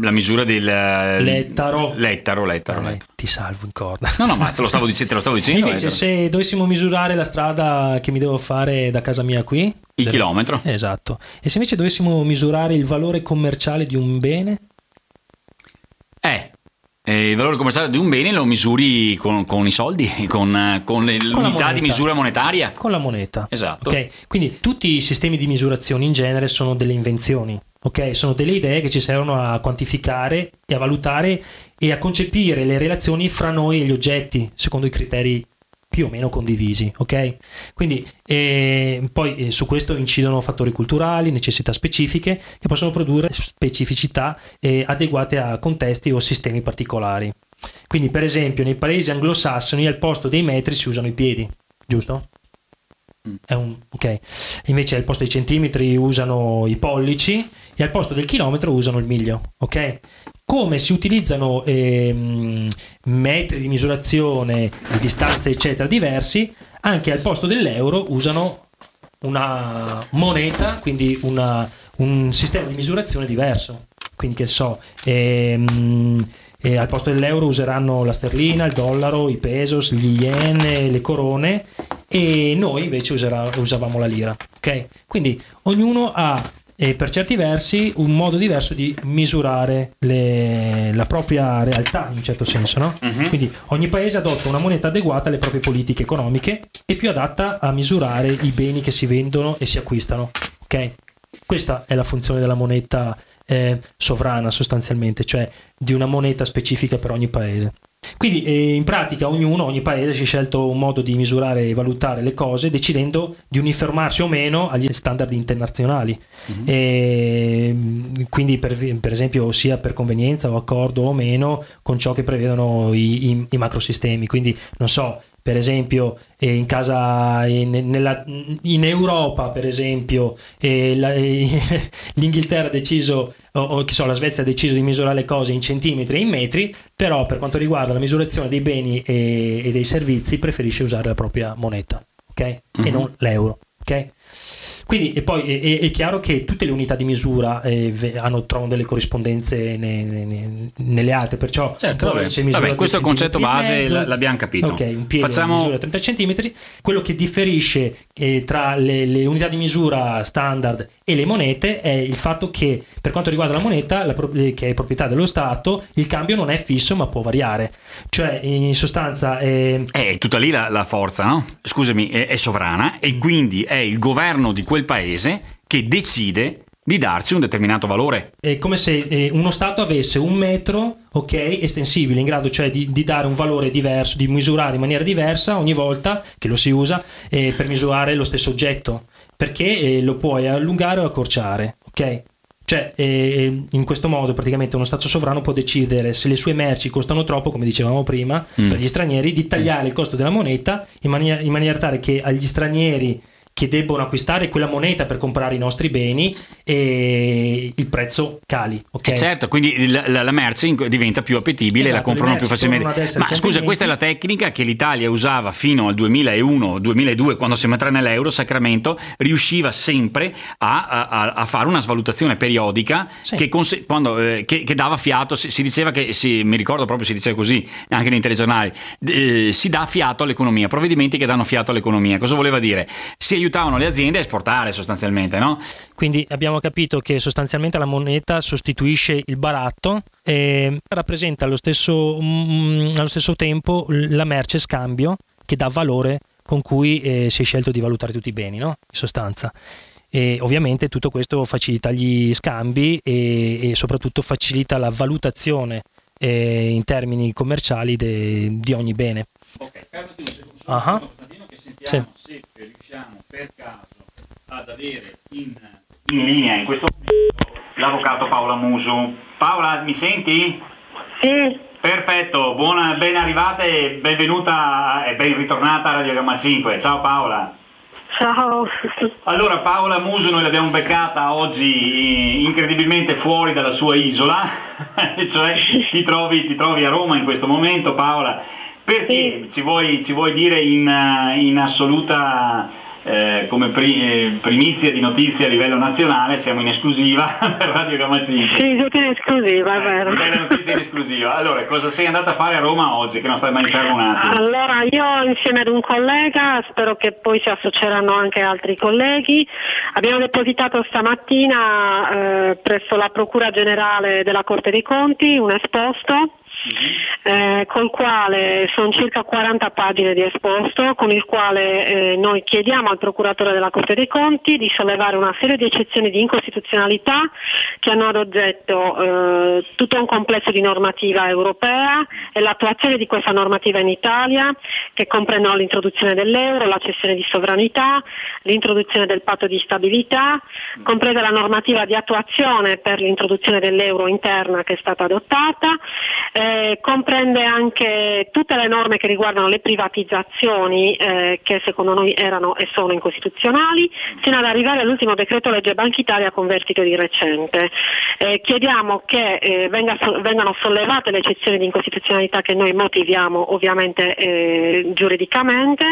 La misura del
lettaro.
Lettaro, lettaro,
Eh, ti salvo in corda.
No, no, ma te lo stavo, dic- te lo stavo dicendo.
Invece,
lettaro.
se dovessimo misurare la strada che mi devo fare da casa mia qui,
Il chilometro.
Esatto. E se invece dovessimo misurare il valore commerciale di un bene?
Eh, eh, il valore commerciale di un bene lo misuri con, con i soldi, con, con le- l'unità
moneta.
di misura monetaria.
Con la moneta.
Esatto.
Ok, quindi tutti i sistemi di misurazione in genere sono delle invenzioni, ok? Sono delle idee che ci servono a quantificare e a valutare e a concepire le relazioni fra noi e gli oggetti secondo i criteri più o meno condivisi, ok? Quindi eh, poi eh, su questo incidono fattori culturali, necessità specifiche che possono produrre specificità eh, adeguate a contesti o sistemi particolari. Quindi, per esempio, nei paesi anglosassoni al posto dei metri si usano i piedi, giusto? Un, ok. Invece al posto dei centimetri usano i pollici e al posto del chilometro usano il miglio, ok? Come si utilizzano ehm, metri di misurazione di distanze eccetera diversi, anche al posto dell'euro usano una moneta, quindi una- un sistema di misurazione diverso. Quindi che so, ehm, e al posto dell'euro useranno la sterlina, il dollaro, i pesos, gli yen, le corone e noi invece userà- usavamo la lira. Ok? Quindi ognuno ha eh, per certi versi un modo diverso di misurare le- la propria realtà in un certo senso. No? Quindi ogni paese adotta una moneta adeguata alle proprie politiche economiche e più adatta a misurare i beni che si vendono e si acquistano. Ok? Questa è la funzione della moneta eh, sovrana sostanzialmente, cioè di una moneta specifica per ogni paese. Quindi eh, in pratica ognuno, ogni paese si è scelto un modo di misurare e valutare le cose decidendo di uniformarsi o meno agli standard internazionali. E, mh, quindi per, per esempio sia per convenienza o accordo o meno con ciò che prevedono i, i- i macrosistemi. Quindi non so, per esempio eh, in casa in, nella- in Europa per esempio eh, la- eh, l'Inghilterra ha deciso o, o so la Svezia ha deciso di misurare le cose in centimetri e in metri però per quanto riguarda la misurazione dei beni e, e dei servizi preferisce usare la propria moneta ok e
Mhm.
non l'euro ok quindi e poi è, è- è chiaro che tutte le unità di misura eh, hanno, trovano delle corrispondenze ne- ne- ne- nelle altre, perciò
Certo, vabbè. Vabbè, questo è il concetto base, l'abbiamo capito.
Ok, un piede
Facciamo-
misura 30 cm. Quello che differisce eh, tra le, le unità di misura standard e le monete è il fatto che per quanto riguarda la moneta, la eh, che è proprietà dello Stato, il cambio non è fisso ma può variare. Cioè, in sostanza, eh,
È tutta lì la, la forza, no? Scusami, è, è sovrana e quindi è il governo di quel paese che decide di darci un determinato valore.
È come se eh, uno Stato avesse un metro ok, estensibile, in grado cioè di, di dare un valore diverso, di misurare in maniera diversa ogni volta che lo si usa eh, per misurare lo stesso oggetto, perché eh, lo puoi allungare o accorciare, ok? Cioè, eh, in questo modo praticamente uno Stato sovrano può decidere se le sue merci costano troppo, come dicevamo prima, per gli stranieri, di tagliare il costo della moneta in maniera, in maniera tale che agli stranieri che debbono acquistare quella moneta per comprare i nostri beni e il prezzo cali, ok?
E certo, quindi la, la- la merce diventa più appetibile e la
Esatto,
comprano più facilmente. Ma scusa, questa è la tecnica che l'Italia usava fino al 2001-2002, quando siamo entrati nell'euro, Sacramento riusciva sempre a, a- a fare una svalutazione periodica
Sì.
che, conse- quando, eh, che- che dava fiato, si, si diceva che, si- mi ricordo proprio si diceva così, anche nei telegiornali, eh, si dà fiato all'economia, provvedimenti che danno fiato all'economia. Cosa voleva dire? Si aiutavano le aziende a esportare sostanzialmente, no?
Quindi abbiamo capito che sostanzialmente la moneta sostituisce il baratto e rappresenta allo stesso, mm, allo stesso tempo la merce scambio che dà valore con cui eh, si è scelto di valutare tutti i beni, no? in sostanza. E ovviamente tutto questo facilita gli scambi e, e soprattutto facilita la valutazione eh, in termini commerciali de- di ogni bene.
Ok, fermati un secondo,
secondo,
Costantino, che
sentiamo
se riusciamo per caso ad avere in, linea in questo momento l'avvocato Paola Musu. Paola, mi senti?
Sì,
Perfetto, buona, ben arrivata e benvenuta e ben ritornata a Radio Gamma 5. Ciao Paola.
ciao.
Allora Paola Muso noi l'abbiamo beccata oggi eh, incredibilmente fuori dalla sua isola, cioè ti trovi, ti trovi a Roma in questo momento Paola, perché ci vuoi, ci vuoi dire in, in assoluta eh, come eh, primizia di notizie a livello nazionale siamo in esclusiva per Radio Gamma 5.
Sì, siete in esclusiva, è vero.
Delle notizie in esclusiva. Allora, cosa sei andata a fare a Roma oggi che non stai mai attimo?
Allora, io insieme ad un collega, spero che poi si associeranno anche altri colleghi, abbiamo depositato stamattina eh, presso la Procura Generale della Corte dei Conti un esposto eh, col quale sono circa 40 pagine di esposto, con il quale eh, noi chiediamo al procuratore della Corte dei Conti di sollevare una serie di eccezioni di incostituzionalità che hanno ad oggetto eh, tutto un complesso di normativa europea e l'attuazione di questa normativa in Italia, che comprendono l'introduzione dell'euro, la cessione di sovranità, l'introduzione del patto di stabilità, compresa la normativa di attuazione per l'introduzione dell'euro interna che è stata adottata. Eh, comprende anche tutte le norme che riguardano le privatizzazioni eh, che secondo noi erano e sono incostituzionali, fino ad arrivare all'ultimo decreto legge Banca Italia convertito di recente. Eh, chiediamo che eh, venga, vengano sollevate le eccezioni di incostituzionalità che noi motiviamo ovviamente eh, giuridicamente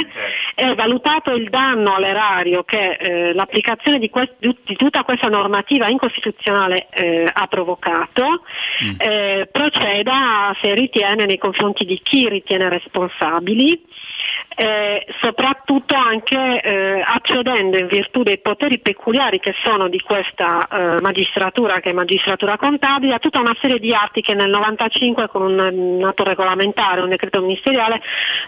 e valutato il danno all'erario che eh, l'applicazione di, di, tutta questa normativa incostituzionale ha provocato, mm. Se ritiene nei confronti di chi ritiene responsabili, eh, soprattutto anche eh, accedendo in virtù dei poteri peculiari che sono di questa eh, magistratura, che è magistratura contabile, a tutta una serie di atti che nel 95 con un, atto regolamentare, un decreto ministeriale,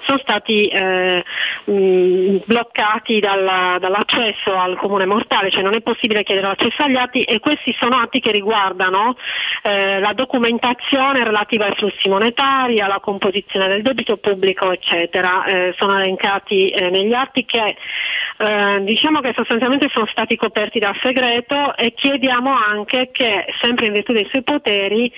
sono stati eh, mh, bloccati dalla, dall'accesso al comune mortale, cioè non è possibile chiedere l'accesso agli atti e questi sono atti che riguardano eh, la documentazione relativa ai flussi monetari, alla composizione del debito pubblico, eccetera. Eh, sono elencati eh, negli atti che eh, diciamo che sostanzialmente sono stati coperti dal segreto e chiediamo anche che, sempre in virtù dei suoi poteri,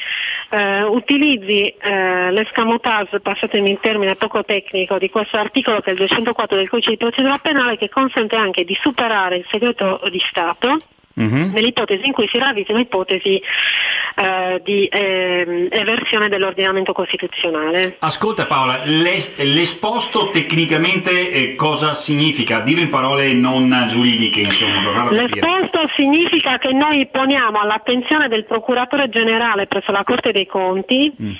eh, utilizzi eh, l'escamotage, passatemi il termine poco tecnico, di questo articolo che è il 204 del codice di procedura penale che consente anche di superare il segreto di Stato Mm-hmm. nell'ipotesi in cui si ravvisi un'ipotesi eh, di eh, eversione dell'ordinamento costituzionale.
Ascolta Paola, l'es- l'esposto tecnicamente eh, cosa significa? Dillo in parole non giuridiche, insomma.
L'esposto significa che noi poniamo all'attenzione del procuratore generale presso la Corte dei Conti mm.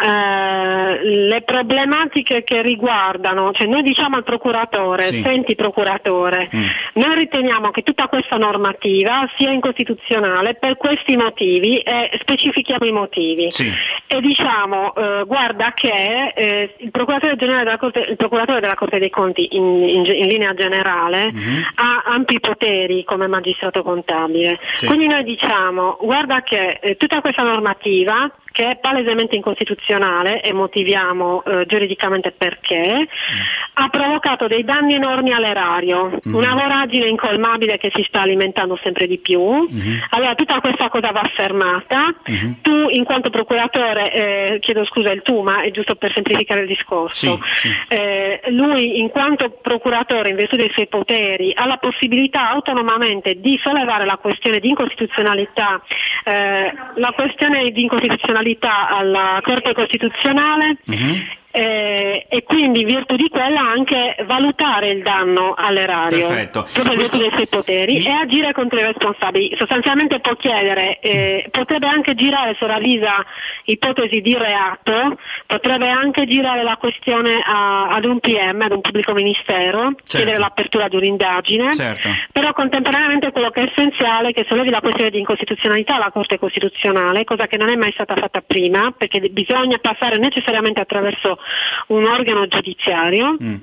Eh, le problematiche che riguardano, cioè noi diciamo al procuratore, sì. senti procuratore, mm. noi riteniamo che tutta questa normativa normativa sia incostituzionale per questi motivi e specifichiamo i motivi. Sì. E diciamo, eh, guarda che eh, il, procuratore della Corte, il procuratore della Corte dei Conti in, in, in linea generale mm-hmm. ha ampi poteri come magistrato contabile. Sì. Quindi noi diciamo, guarda che eh, tutta questa normativa che è palesemente incostituzionale e motiviamo eh, giuridicamente perché, mm. ha provocato dei danni enormi all'erario, mm. una voragine incolmabile che si sta alimentando sempre di più. Mm. Allora tutta questa cosa va fermata. Mm-hmm. Tu in quanto procuratore, eh, chiedo scusa il tu, ma è giusto per semplificare il discorso, sì, sì. Eh, lui in quanto procuratore in virtù dei suoi poteri ha la possibilità autonomamente di sollevare la questione di incostituzionalità, eh, la questione di incostituzionalità responsabilità alla Corte Costituzionale uh-huh eh, e quindi in virtù di quella anche valutare il danno all'erario
Perfetto.
proprio Questo... dei suoi poteri Mi... e agire contro i responsabili. Sostanzialmente può chiedere, eh, potrebbe anche girare se ravvisa ipotesi di reato, potrebbe anche girare la questione a, ad un PM, ad un pubblico ministero, certo. chiedere l'apertura di un'indagine, certo. però contemporaneamente quello che è essenziale è che sollevi la questione di incostituzionalità alla Corte Costituzionale, cosa che non è mai stata fatta prima, perché bisogna passare necessariamente attraverso un organo giudiziario. Mm.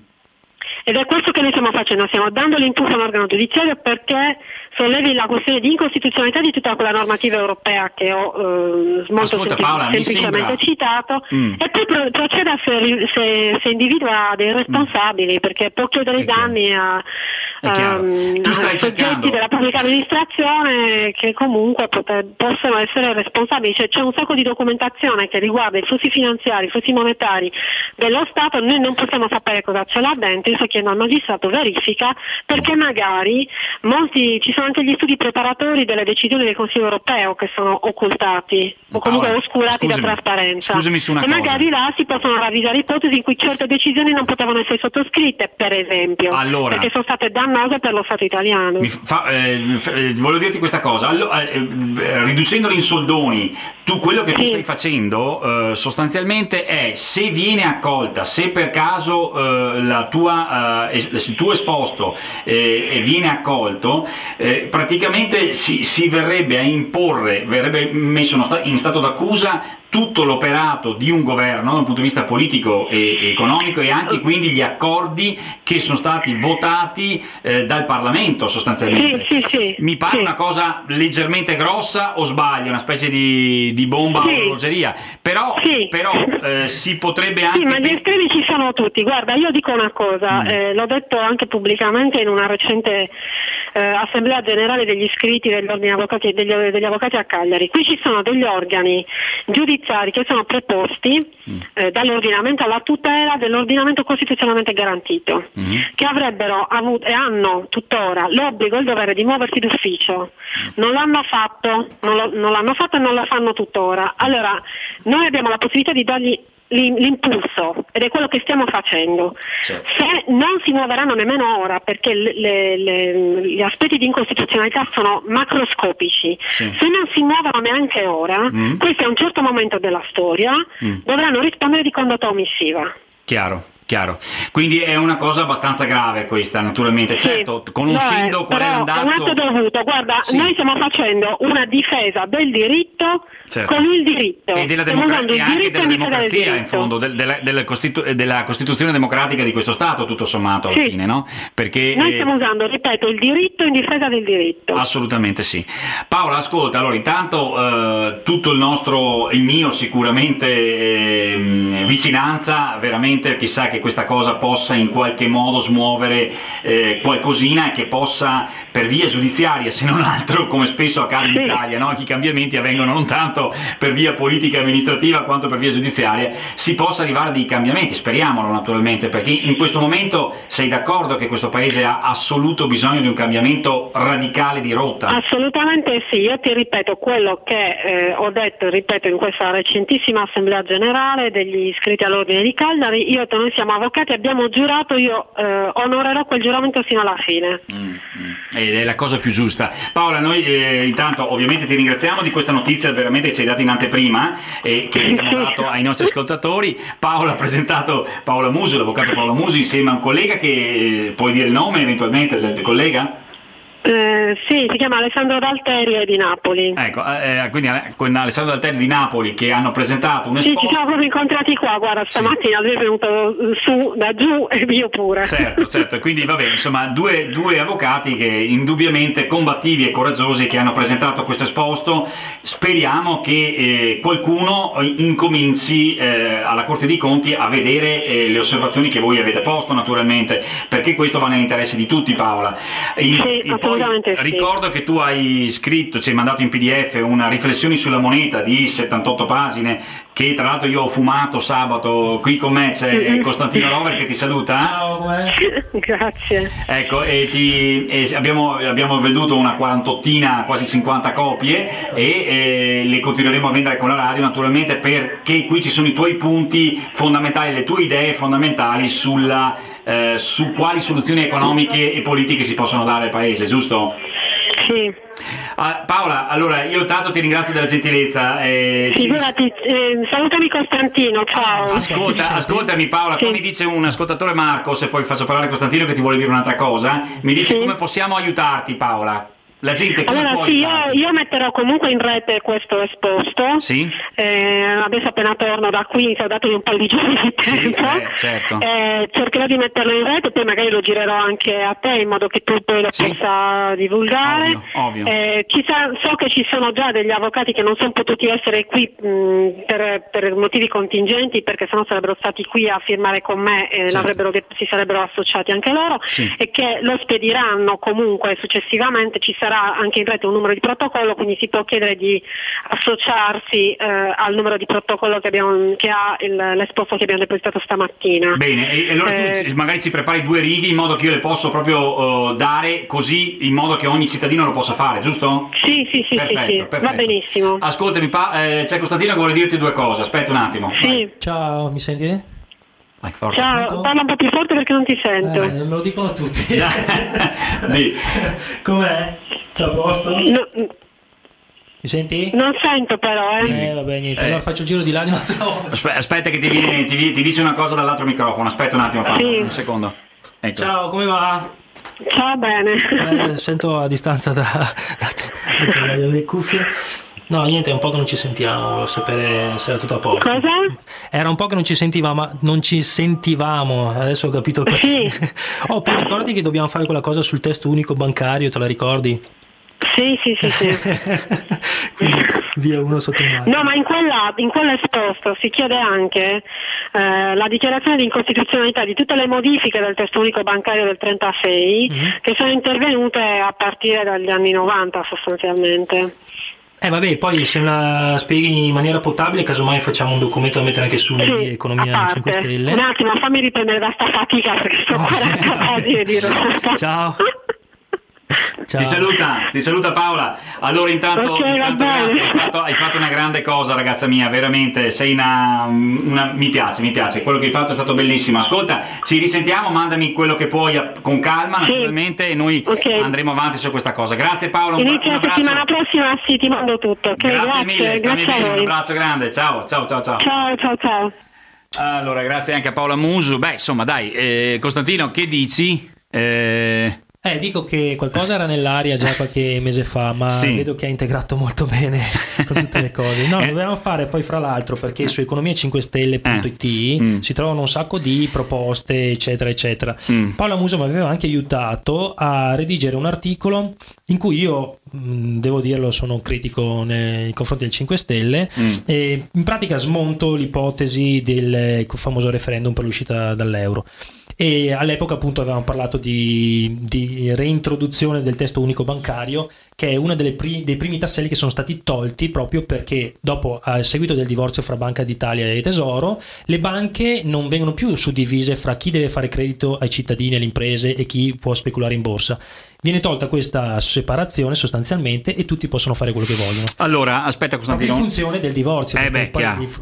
Ed è questo che noi stiamo facendo, stiamo dando l'impulso all'organo giudiziario perché sollevi la questione di incostituzionalità di tutta quella normativa europea che ho eh, molto
Ascolta, Paola,
semplicemente citato mm. e poi pro- proceda se, se, se, individua dei responsabili mm. perché può chiedere i danni a, um, a soggetti della pubblica amministrazione che comunque poter, possono essere responsabili. Cioè, c'è un sacco di documentazione che riguarda i flussi finanziari, i flussi monetari dello Stato, noi non possiamo sapere cosa c'è là dentro, io sto chiedendo al magistrato verifica perché magari molti ci sono anche gli studi preparatori delle decisioni del Consiglio europeo che sono occultati o comunque
Paola,
oscurati
scusami,
da trasparenza.
scusami su una
e
cosa.
magari là si possono ravvisare ipotesi in cui certe decisioni non potevano essere sottoscritte, per esempio,
Allora.
perché sono state dannose per lo Stato italiano.
Fa- eh, eh, volevo dirti questa cosa, Allo- eh, eh, riducendoli in soldoni, tu quello che tu
Sì.
stai facendo eh, sostanzialmente è se viene accolta, se per caso eh, la tua, es- il tuo esposto viene accolto, eh, praticamente si, si verrebbe a imporre, verrebbe messo in sta- in stato d'accusa tutto l'operato di un governo dal punto di vista politico e economico e anche quindi gli accordi che sono stati votati eh, dal Parlamento sostanzialmente.
Sì, sì, sì,
Mi pare una cosa leggermente grossa o sbaglio, una specie di, di bomba
Sì.
o orologeria, però, però, eh, si potrebbe anche...
Sì, ma gli estremi ci sono tutti. Guarda, io dico una cosa,
Mm.
eh, l'ho detto anche pubblicamente in una recente eh, assemblea generale degli iscritti degli, ordini avvocati, degli, degli avvocati a Cagliari. Qui ci sono degli organi giudiziari che sono preposti
Mm.
eh, dall'ordinamento alla tutela dell'ordinamento costituzionalmente garantito,
Mm.
che avrebbero avuto e hanno tuttora l'obbligo e il dovere di muoversi d'ufficio. Non l'hanno fatto, non, lo- non l'hanno fatto e non lo fanno tuttora. Allora, noi abbiamo la possibilità di dargli l'impulso ed è quello che stiamo facendo.
Certo.
Se non si muoveranno nemmeno ora perché le- le- gli aspetti di incostituzionalità sono macroscopici,
Sì.
se non si muovono neanche ora,
Mm.
questo è un certo momento della storia,
Mm.
dovranno rispondere di condotta omissiva.
Chiaro. Chiaro, quindi è una cosa abbastanza grave questa, naturalmente.
Sì,
Certo, conoscendo
è,
qual è l'andazzo.
Un atto dovuto, guarda,
Sì.
noi stiamo facendo una difesa del diritto
Certo.
con il diritto.
E della democra- e anche della
difesa del
democrazia, in fondo, del- della, della costitu- eh, della Costituzione democratica di questo Stato, tutto sommato, alla
Sì.
fine, no? Perché.
Noi
eh,
stiamo usando, ripeto, il diritto in difesa del diritto.
Assolutamente sì. Paola, ascolta, allora intanto eh, tutto il nostro, il mio sicuramente ehm, vicinanza, veramente chissà che questa cosa possa in qualche modo smuovere eh, qualcosina e che possa per via giudiziaria, se non altro, come spesso accade in. Italia, no? i cambiamenti avvengono non tanto per via politica e amministrativa quanto per via giudiziaria, si possa arrivare a dei cambiamenti, speriamolo naturalmente, perché in questo momento sei d'accordo che questo paese ha assoluto bisogno di un cambiamento radicale di rotta?
Assolutamente sì, io ti ripeto quello che eh, ho detto e ripeto in questa recentissima assemblea generale degli iscritti all'ordine di Cagliari, io e te, noi siamo avvocati, abbiamo giurato, io eh, onorerò quel giuramento fino alla fine.
Mm, Ed è la cosa più giusta. Paola, noi eh, intanto ovviamente ti ringraziamo di questa notizia veramente che ci hai dato in anteprima e che abbiamo dato ai nostri ascoltatori. Paola ha presentato Paola Musi, l'avvocato Paola Musi, insieme a un collega che eh, puoi dire il nome eventualmente del collega?
Eh, sì, si chiama Alessandro D'Alteri è di Napoli.
Ecco, eh, quindi eh, con Alessandro Daltelli di Napoli che hanno presentato un
Sì, ci
esposto.
siamo proprio incontrati qua, guarda, stamattina lui è venuto su da giù e io pure.
Certo, certo, quindi vabbè, insomma, due, due avvocati che indubbiamente combattivi e coraggiosi che hanno presentato questo esposto. Speriamo che eh, qualcuno incominci eh, alla Corte dei Conti a vedere le osservazioni che voi avete posto, naturalmente, perché questo va nell'interesse di tutti, Paola. E-
Sì,
e poi
assolutamente sì.
ricordo che tu hai scritto, ci hai mandato in PDF una riflessioni sulla moneta di 78 pagine che tra l'altro io ho fumato sabato, qui con me c'è
Mm-hmm.
Costantino Rover che ti saluta.
Ciao, com'è?
Grazie.
Ecco, e ti- e abbiamo, abbiamo venduto una quarantottina, quasi 50 copie e eh, le continueremo a vendere con la radio naturalmente perché qui ci sono i tuoi punti fondamentali, le tue idee fondamentali sulla, eh, su quali soluzioni economiche e politiche si possono dare al Paese, giusto?
Sì.
Ah, Paola, allora io tanto ti ringrazio della gentilezza. eh, ci-
eh, salutami Costantino, ciao.
Ascolta, ascoltami Paola,
Sì.
mi dice un ascoltatore Marco, se poi faccio parlare Costantino che ti vuole dire un'altra cosa, mi dice
Sì.
come possiamo aiutarti Paola? La gente come
Allora
può
sì, io, io metterò comunque in rete questo esposto.
Sì?
Eh, adesso appena torno da qui, ho dato un paio di giorni di
Sì,
tempo.
eh, certo.
Eh, cercherò di metterlo in rete, poi magari lo girerò anche a te in modo che tu poi lo
Sì.
possa divulgare.
Ovvio, ovvio.
Eh, sa- so che ci sono già degli avvocati che non sono potuti essere qui mh, per, per motivi contingenti, perché sennò sarebbero stati qui a firmare con me e
Certo.
si sarebbero associati anche loro
Sì.
e che lo spediranno comunque successivamente, ci sarà sarà anche in rete un numero di protocollo, quindi si può chiedere di associarsi eh, al numero di protocollo che, abbiamo, che ha il, l'esposto che abbiamo depositato stamattina.
Bene, e allora eh, tu magari ci prepari due righe in modo che io le posso proprio uh, dare così in modo che ogni cittadino lo possa fare, giusto?
Sì, sì, sì, perfetto, sì, sì. Perfetto. va benissimo.
Ascoltami, pa- eh, c'è Costantino che vuole dirti due cose, aspetta un attimo.
Sì.
Ciao, mi senti?
Ciao, parla un po' più forte perché non ti sento.
Eh, me lo dicono tutti. Com'è? Ciao, posto? No, mi senti?
Non sento però, eh.
Eh, vabbè, niente. Eh. Allora faccio il giro di là di un'altra volta.
Aspetta, aspetta che ti, viene, ti, ti, dice una cosa dall'altro microfono. Aspetta un attimo, Paolo. Sì. Un secondo.
Ecco. Ciao, come va?
Ciao, bene.
Eh, sento a distanza da, da, da, dalle cuffie. No, niente, è un po' che non ci sentiamo, volevo sapere se era tutto a posto.
Cosa?
Era un po' che non ci sentivamo, non ci sentivamo, adesso ho capito il perché. Sì. oh, poi ricordi che dobbiamo fare quella cosa sul testo unico bancario, te la ricordi?
Sì, sì, sì, sì.
Quindi via uno sotto mano.
No, ma in, quella, in quell'esposto si chiede anche eh, la dichiarazione di incostituzionalità di tutte le modifiche del testo unico bancario del 36 mm-hmm. che sono intervenute a partire dagli anni 90 sostanzialmente.
Eh vabbè, poi se la spieghi in maniera potabile, casomai facciamo un documento da mettere anche su sì, Economia 5 Stelle.
Un attimo, fammi riprendere da sta fatica perché sto 40 pagine di roba.
Ciao.
Ciao. Ti saluta, ti saluta Paola. Allora intanto, okay, intanto grazie, hai fatto, hai fatto, una grande cosa ragazza mia, veramente, sei una, una, Mi piace, mi piace, quello che hai fatto è stato bellissimo. Ascolta, ci risentiamo, mandami quello che puoi con calma sì. naturalmente e noi okay. andremo avanti su questa cosa. Grazie Paola,
un, Inizio un abbraccio. La settimana prossima sì, ti mando tutto. Okay,
grazie,
grazie
mille, stammi bene, un abbraccio grande, ciao, ciao, ciao, ciao.
Ciao, ciao, ciao.
Allora, grazie anche a Paola Musu. Beh, insomma, dai, eh, Costantino, che dici? Eh...
Eh, dico che qualcosa era nell'aria già qualche mese fa, ma sì. vedo che ha integrato molto bene con tutte le cose. No, eh. dovevamo fare poi, fra l'altro, perché su economia5stelle.it eh. mm. si trovano un sacco di proposte, eccetera, eccetera. Mm. Paola Muso mi aveva anche aiutato a redigere un articolo in cui io mm, devo dirlo, sono critico nei confronti del 5 Stelle. Mm. E in pratica smonto l'ipotesi del famoso referendum per l'uscita dall'euro e all'epoca appunto avevamo parlato di, di reintroduzione del testo unico bancario che è uno pri- dei primi tasselli che sono stati tolti proprio perché dopo, a seguito del divorzio fra Banca d'Italia e Tesoro, le banche non vengono più suddivise fra chi deve fare credito ai cittadini e alle imprese e chi può speculare in borsa. Viene tolta questa separazione sostanzialmente e tutti possono fare quello che vogliono.
Allora, aspetta Costantino.
in funzione del divorzio.
Eh beh,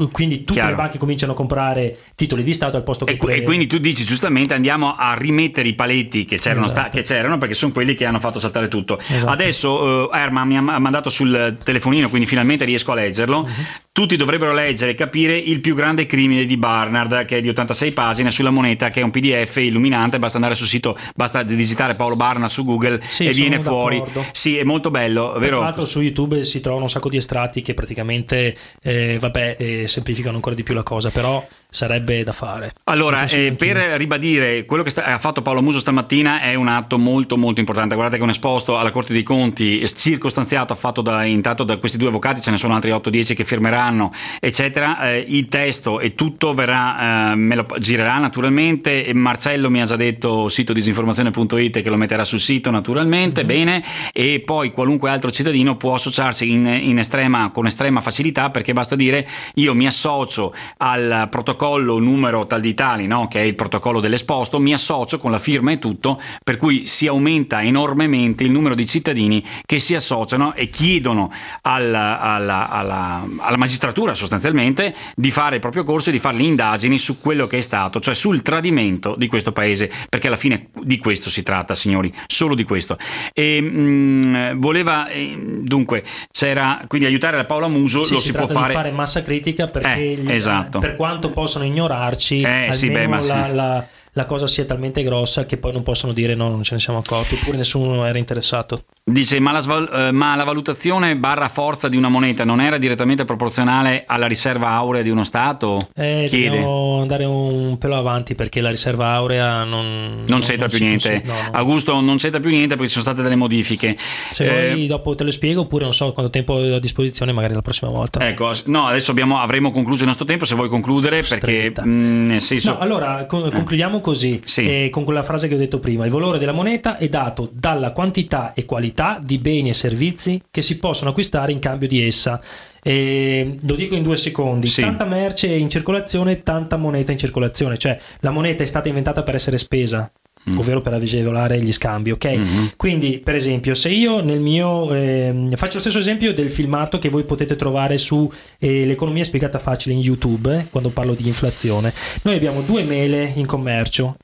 quindi tutte chiaro. le banche cominciano a comprare titoli di Stato al posto che...
E, quelle... e quindi tu dici giustamente andiamo a rimettere i paletti che c'erano, esatto. sta- che c'erano perché sono quelli che hanno fatto saltare tutto. Esatto. Adesso uh, Erma mi ha mandato sul telefonino, quindi finalmente riesco a leggerlo. Uh-huh. Tutti dovrebbero leggere e capire il più grande crimine di Barnard, che è di 86 pagine, sulla moneta, che è un PDF illuminante. Basta andare sul sito, basta digitare Paolo Barnard su Google sì, e viene fuori. Sì, è molto bello. Vero?
Tra l'altro su YouTube si trovano un sacco di estratti che praticamente eh, vabbè, eh, semplificano ancora di più la cosa, però sarebbe da fare.
Allora, eh, per ribadire quello che sta- ha fatto Paolo Muso stamattina è un atto molto molto importante. Guardate che un esposto alla Corte dei Conti circostanziato fatto da, intanto da questi due avvocati, ce ne sono altri 8-10 che firmeranno, eccetera. Eh, il testo e tutto verrà, eh, me lo girerà naturalmente. Marcello mi ha già detto sito disinformazione.it che lo metterà sul sito naturalmente, mm-hmm. bene, e poi qualunque altro cittadino può associarsi in, in estrema, con estrema facilità perché basta dire io mi associo al protocollo protocollo numero tal di tali, no? che è il protocollo dell'esposto, mi associo con la firma e tutto, per cui si aumenta enormemente il numero di cittadini che si associano e chiedono alla, alla, alla, alla magistratura sostanzialmente di fare il proprio corso e di fare le indagini su quello che è stato, cioè sul tradimento di questo paese, perché alla fine di questo si tratta, signori, solo di questo. E, mh, mm, voleva, eh, dunque, c'era quindi aiutare la Paola Muso,
sì,
lo
si,
si può fare.
fare massa critica perché
eh,
gli,
esatto.
per quanto possono ignorarci, eh, almeno sì, beh, la, sì. la, la cosa sia talmente grossa che poi non possono dire no, non ce ne siamo accorti, oppure nessuno era interessato.
Dice, ma la, sval- eh, ma la, valutazione barra forza di una moneta non era direttamente proporzionale alla riserva aurea di uno Stato?
Eh, Chiede. Dobbiamo andare un pelo avanti perché la riserva aurea non...
Non c'entra più niente. No, no. Augusto, non c'entra più niente perché ci sono state delle modifiche.
Se eh, vuoi dopo te lo spiego oppure non so quanto tempo ho a disposizione, magari la prossima volta.
Ecco, no, adesso abbiamo, avremo concluso il nostro tempo, se vuoi concludere perché mh, mm, nel senso...
No, allora concludiamo così,
Sì.
eh, con quella frase che ho detto prima, il valore della moneta è dato dalla quantità e qualità di beni e servizi che si possono acquistare in cambio di essa. Eh, lo dico in due secondi,
Sì.
tanta merce in circolazione, tanta moneta in circolazione, cioè la moneta è stata inventata per essere spesa.
Mm.
Ovvero per agevolare gli scambi, ok?
Mhm.
Quindi, per esempio, se io nel mio ehm, faccio lo stesso esempio del filmato che voi potete trovare su eh, l'economia spiegata facile in YouTube, eh, quando parlo di inflazione, noi abbiamo due mele in commercio.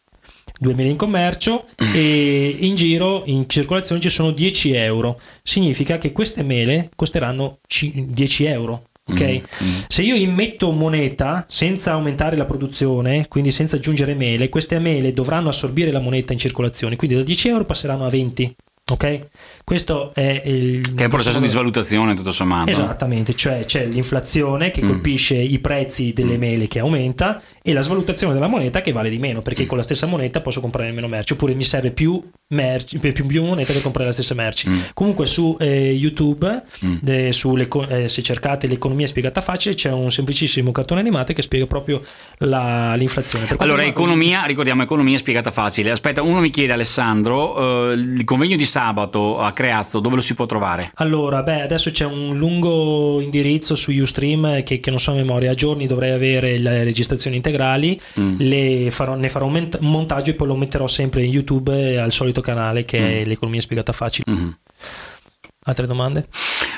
Due mele in commercio e in giro in circolazione ci sono 10 euro. Significa che queste mele costeranno ci- 10 euro. Ok?
Mm,
Se io immetto moneta senza aumentare la produzione, quindi senza aggiungere mele, queste mele dovranno assorbire la moneta in circolazione, quindi da 10 euro passeranno a 20. Ok? Questo è il
Che è un processo di svalutazione tutto sommato.
Esattamente, cioè c'è l'inflazione che
Mm.
colpisce i prezzi delle mele che aumenta e la svalutazione della moneta che vale di meno,
Mm.
perché con la stessa moneta posso comprare meno merci, oppure mi serve più, merci, più, più moneta per comprare le stesse merci.
Mm.
Comunque su eh, YouTube,
Mm.
sull'eco- eh, se cercate l'economia spiegata facile, c'è un semplicissimo cartone animato che spiega proprio la- l'inflazione.
Allora, economia, ricordiamo, economia spiegata facile. Aspetta, uno mi chiede, Alessandro, eh, il convegno di sabato a Creazzo, dove lo si può trovare?
Allora, beh, adesso c'è un lungo indirizzo su Ustream che, che non so a memoria. A giorni dovrei avere le registrazioni integrali,
Mm.
le farò- ne farò un montaggio e poi lo metterò sempre in YouTube al solito canale che è l'economia spiegata facile.
Mhm.
Altre domande?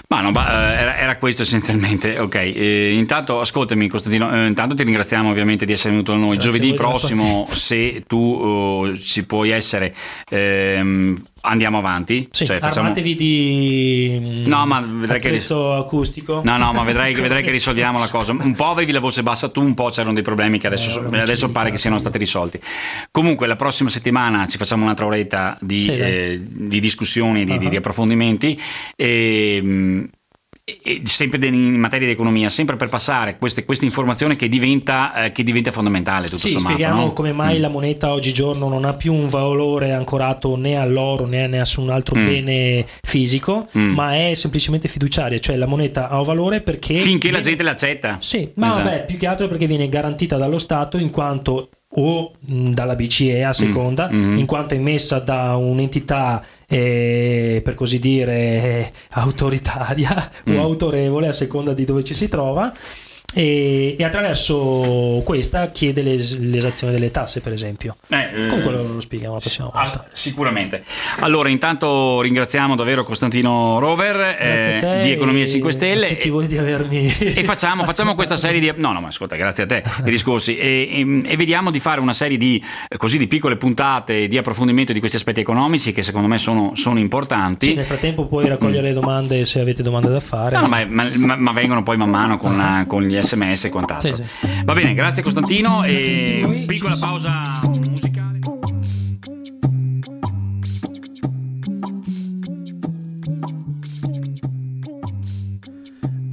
Ma no, ma, eh, era, era questo essenzialmente. Ok, eh, intanto ascoltami Costantino, eh, intanto ti ringraziamo ovviamente di essere venuto da noi.
Grazie
Giovedì prossimo, se tu eh, ci puoi essere, ehm, andiamo avanti.
Sì,
Cioè, facciamo...
di
No, ma vedrai che-
attrezzo acustico.
No, no, ma vedrai, vedrai che risolviamo la cosa. Un po' avevi la voce bassa tu, un po' c'erano dei problemi che adesso,
Eh,
adesso pare che siano stati risolti. Comunque, la prossima settimana ci facciamo un'altra oretta di,
Sì,
eh, di discussioni, di, di-
Ah.
di approfondimenti. E, mh, e sempre in materia di economia, sempre per passare questa informazione che diventa, eh, che diventa fondamentale. Tutto
Sì,
sommato,
spieghiamo
no?
come mai
Mm.
la moneta oggigiorno non ha più un valore ancorato né all'oro né a nessun altro
Mm.
bene fisico,
Mm.
ma è semplicemente fiduciaria, cioè la moneta ha un valore perché...
Finché la
viene-
gente l'accetta.
Sì, ma
Esatto.
vabbè, più che altro perché viene garantita dallo Stato in quanto o mh, dalla BCE a seconda,
Mm.
in quanto emessa da un'entità eh, per così dire eh, autoritaria
Mm.
o autorevole a seconda di dove ci si trova. E, e attraverso questa chiede l'es- l'esazione delle tasse, per esempio.
Eh, eh,
Comunque lo, lo spieghiamo la prossima
Ah,
volta.
sicuramente. Allora, intanto ringraziamo davvero Costantino Rover eh, di Economia
e
5 Stelle. E,
voi di avermi
e facciamo, facciamo questa serie di. No, no, ma ascolta, grazie a te, i discorsi. E, e- vediamo di fare una serie di, eh, così, di piccole puntate di approfondimento di questi aspetti economici che secondo me sono, sono importanti.
Sì, nel frattempo puoi raccogliere le domande se avete domande da fare.
No, no, ma, ma- ma- vengono poi man mano con, con gli sms e quant'altro.
Sì, sì.
Va bene, grazie Costantino. E piccola pausa musicale.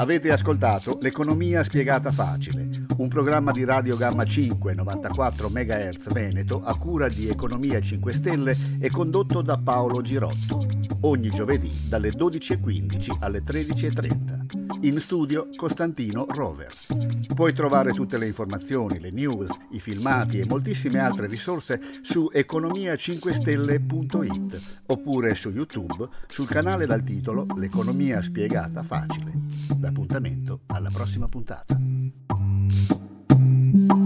Avete ascoltato L'economia spiegata facile, un programma di Radio Gamma 5 94 MHz Veneto a cura di Economia 5 Stelle e condotto da Paolo Girotto. Ogni giovedì dalle 12.15 alle 13.30. In studio Costantino Rover. Puoi trovare tutte le informazioni, le news, i filmati e moltissime altre risorse su economia5stelle.it oppure su YouTube sul canale dal titolo L'economia spiegata facile. L'appuntamento alla prossima puntata. Thank you.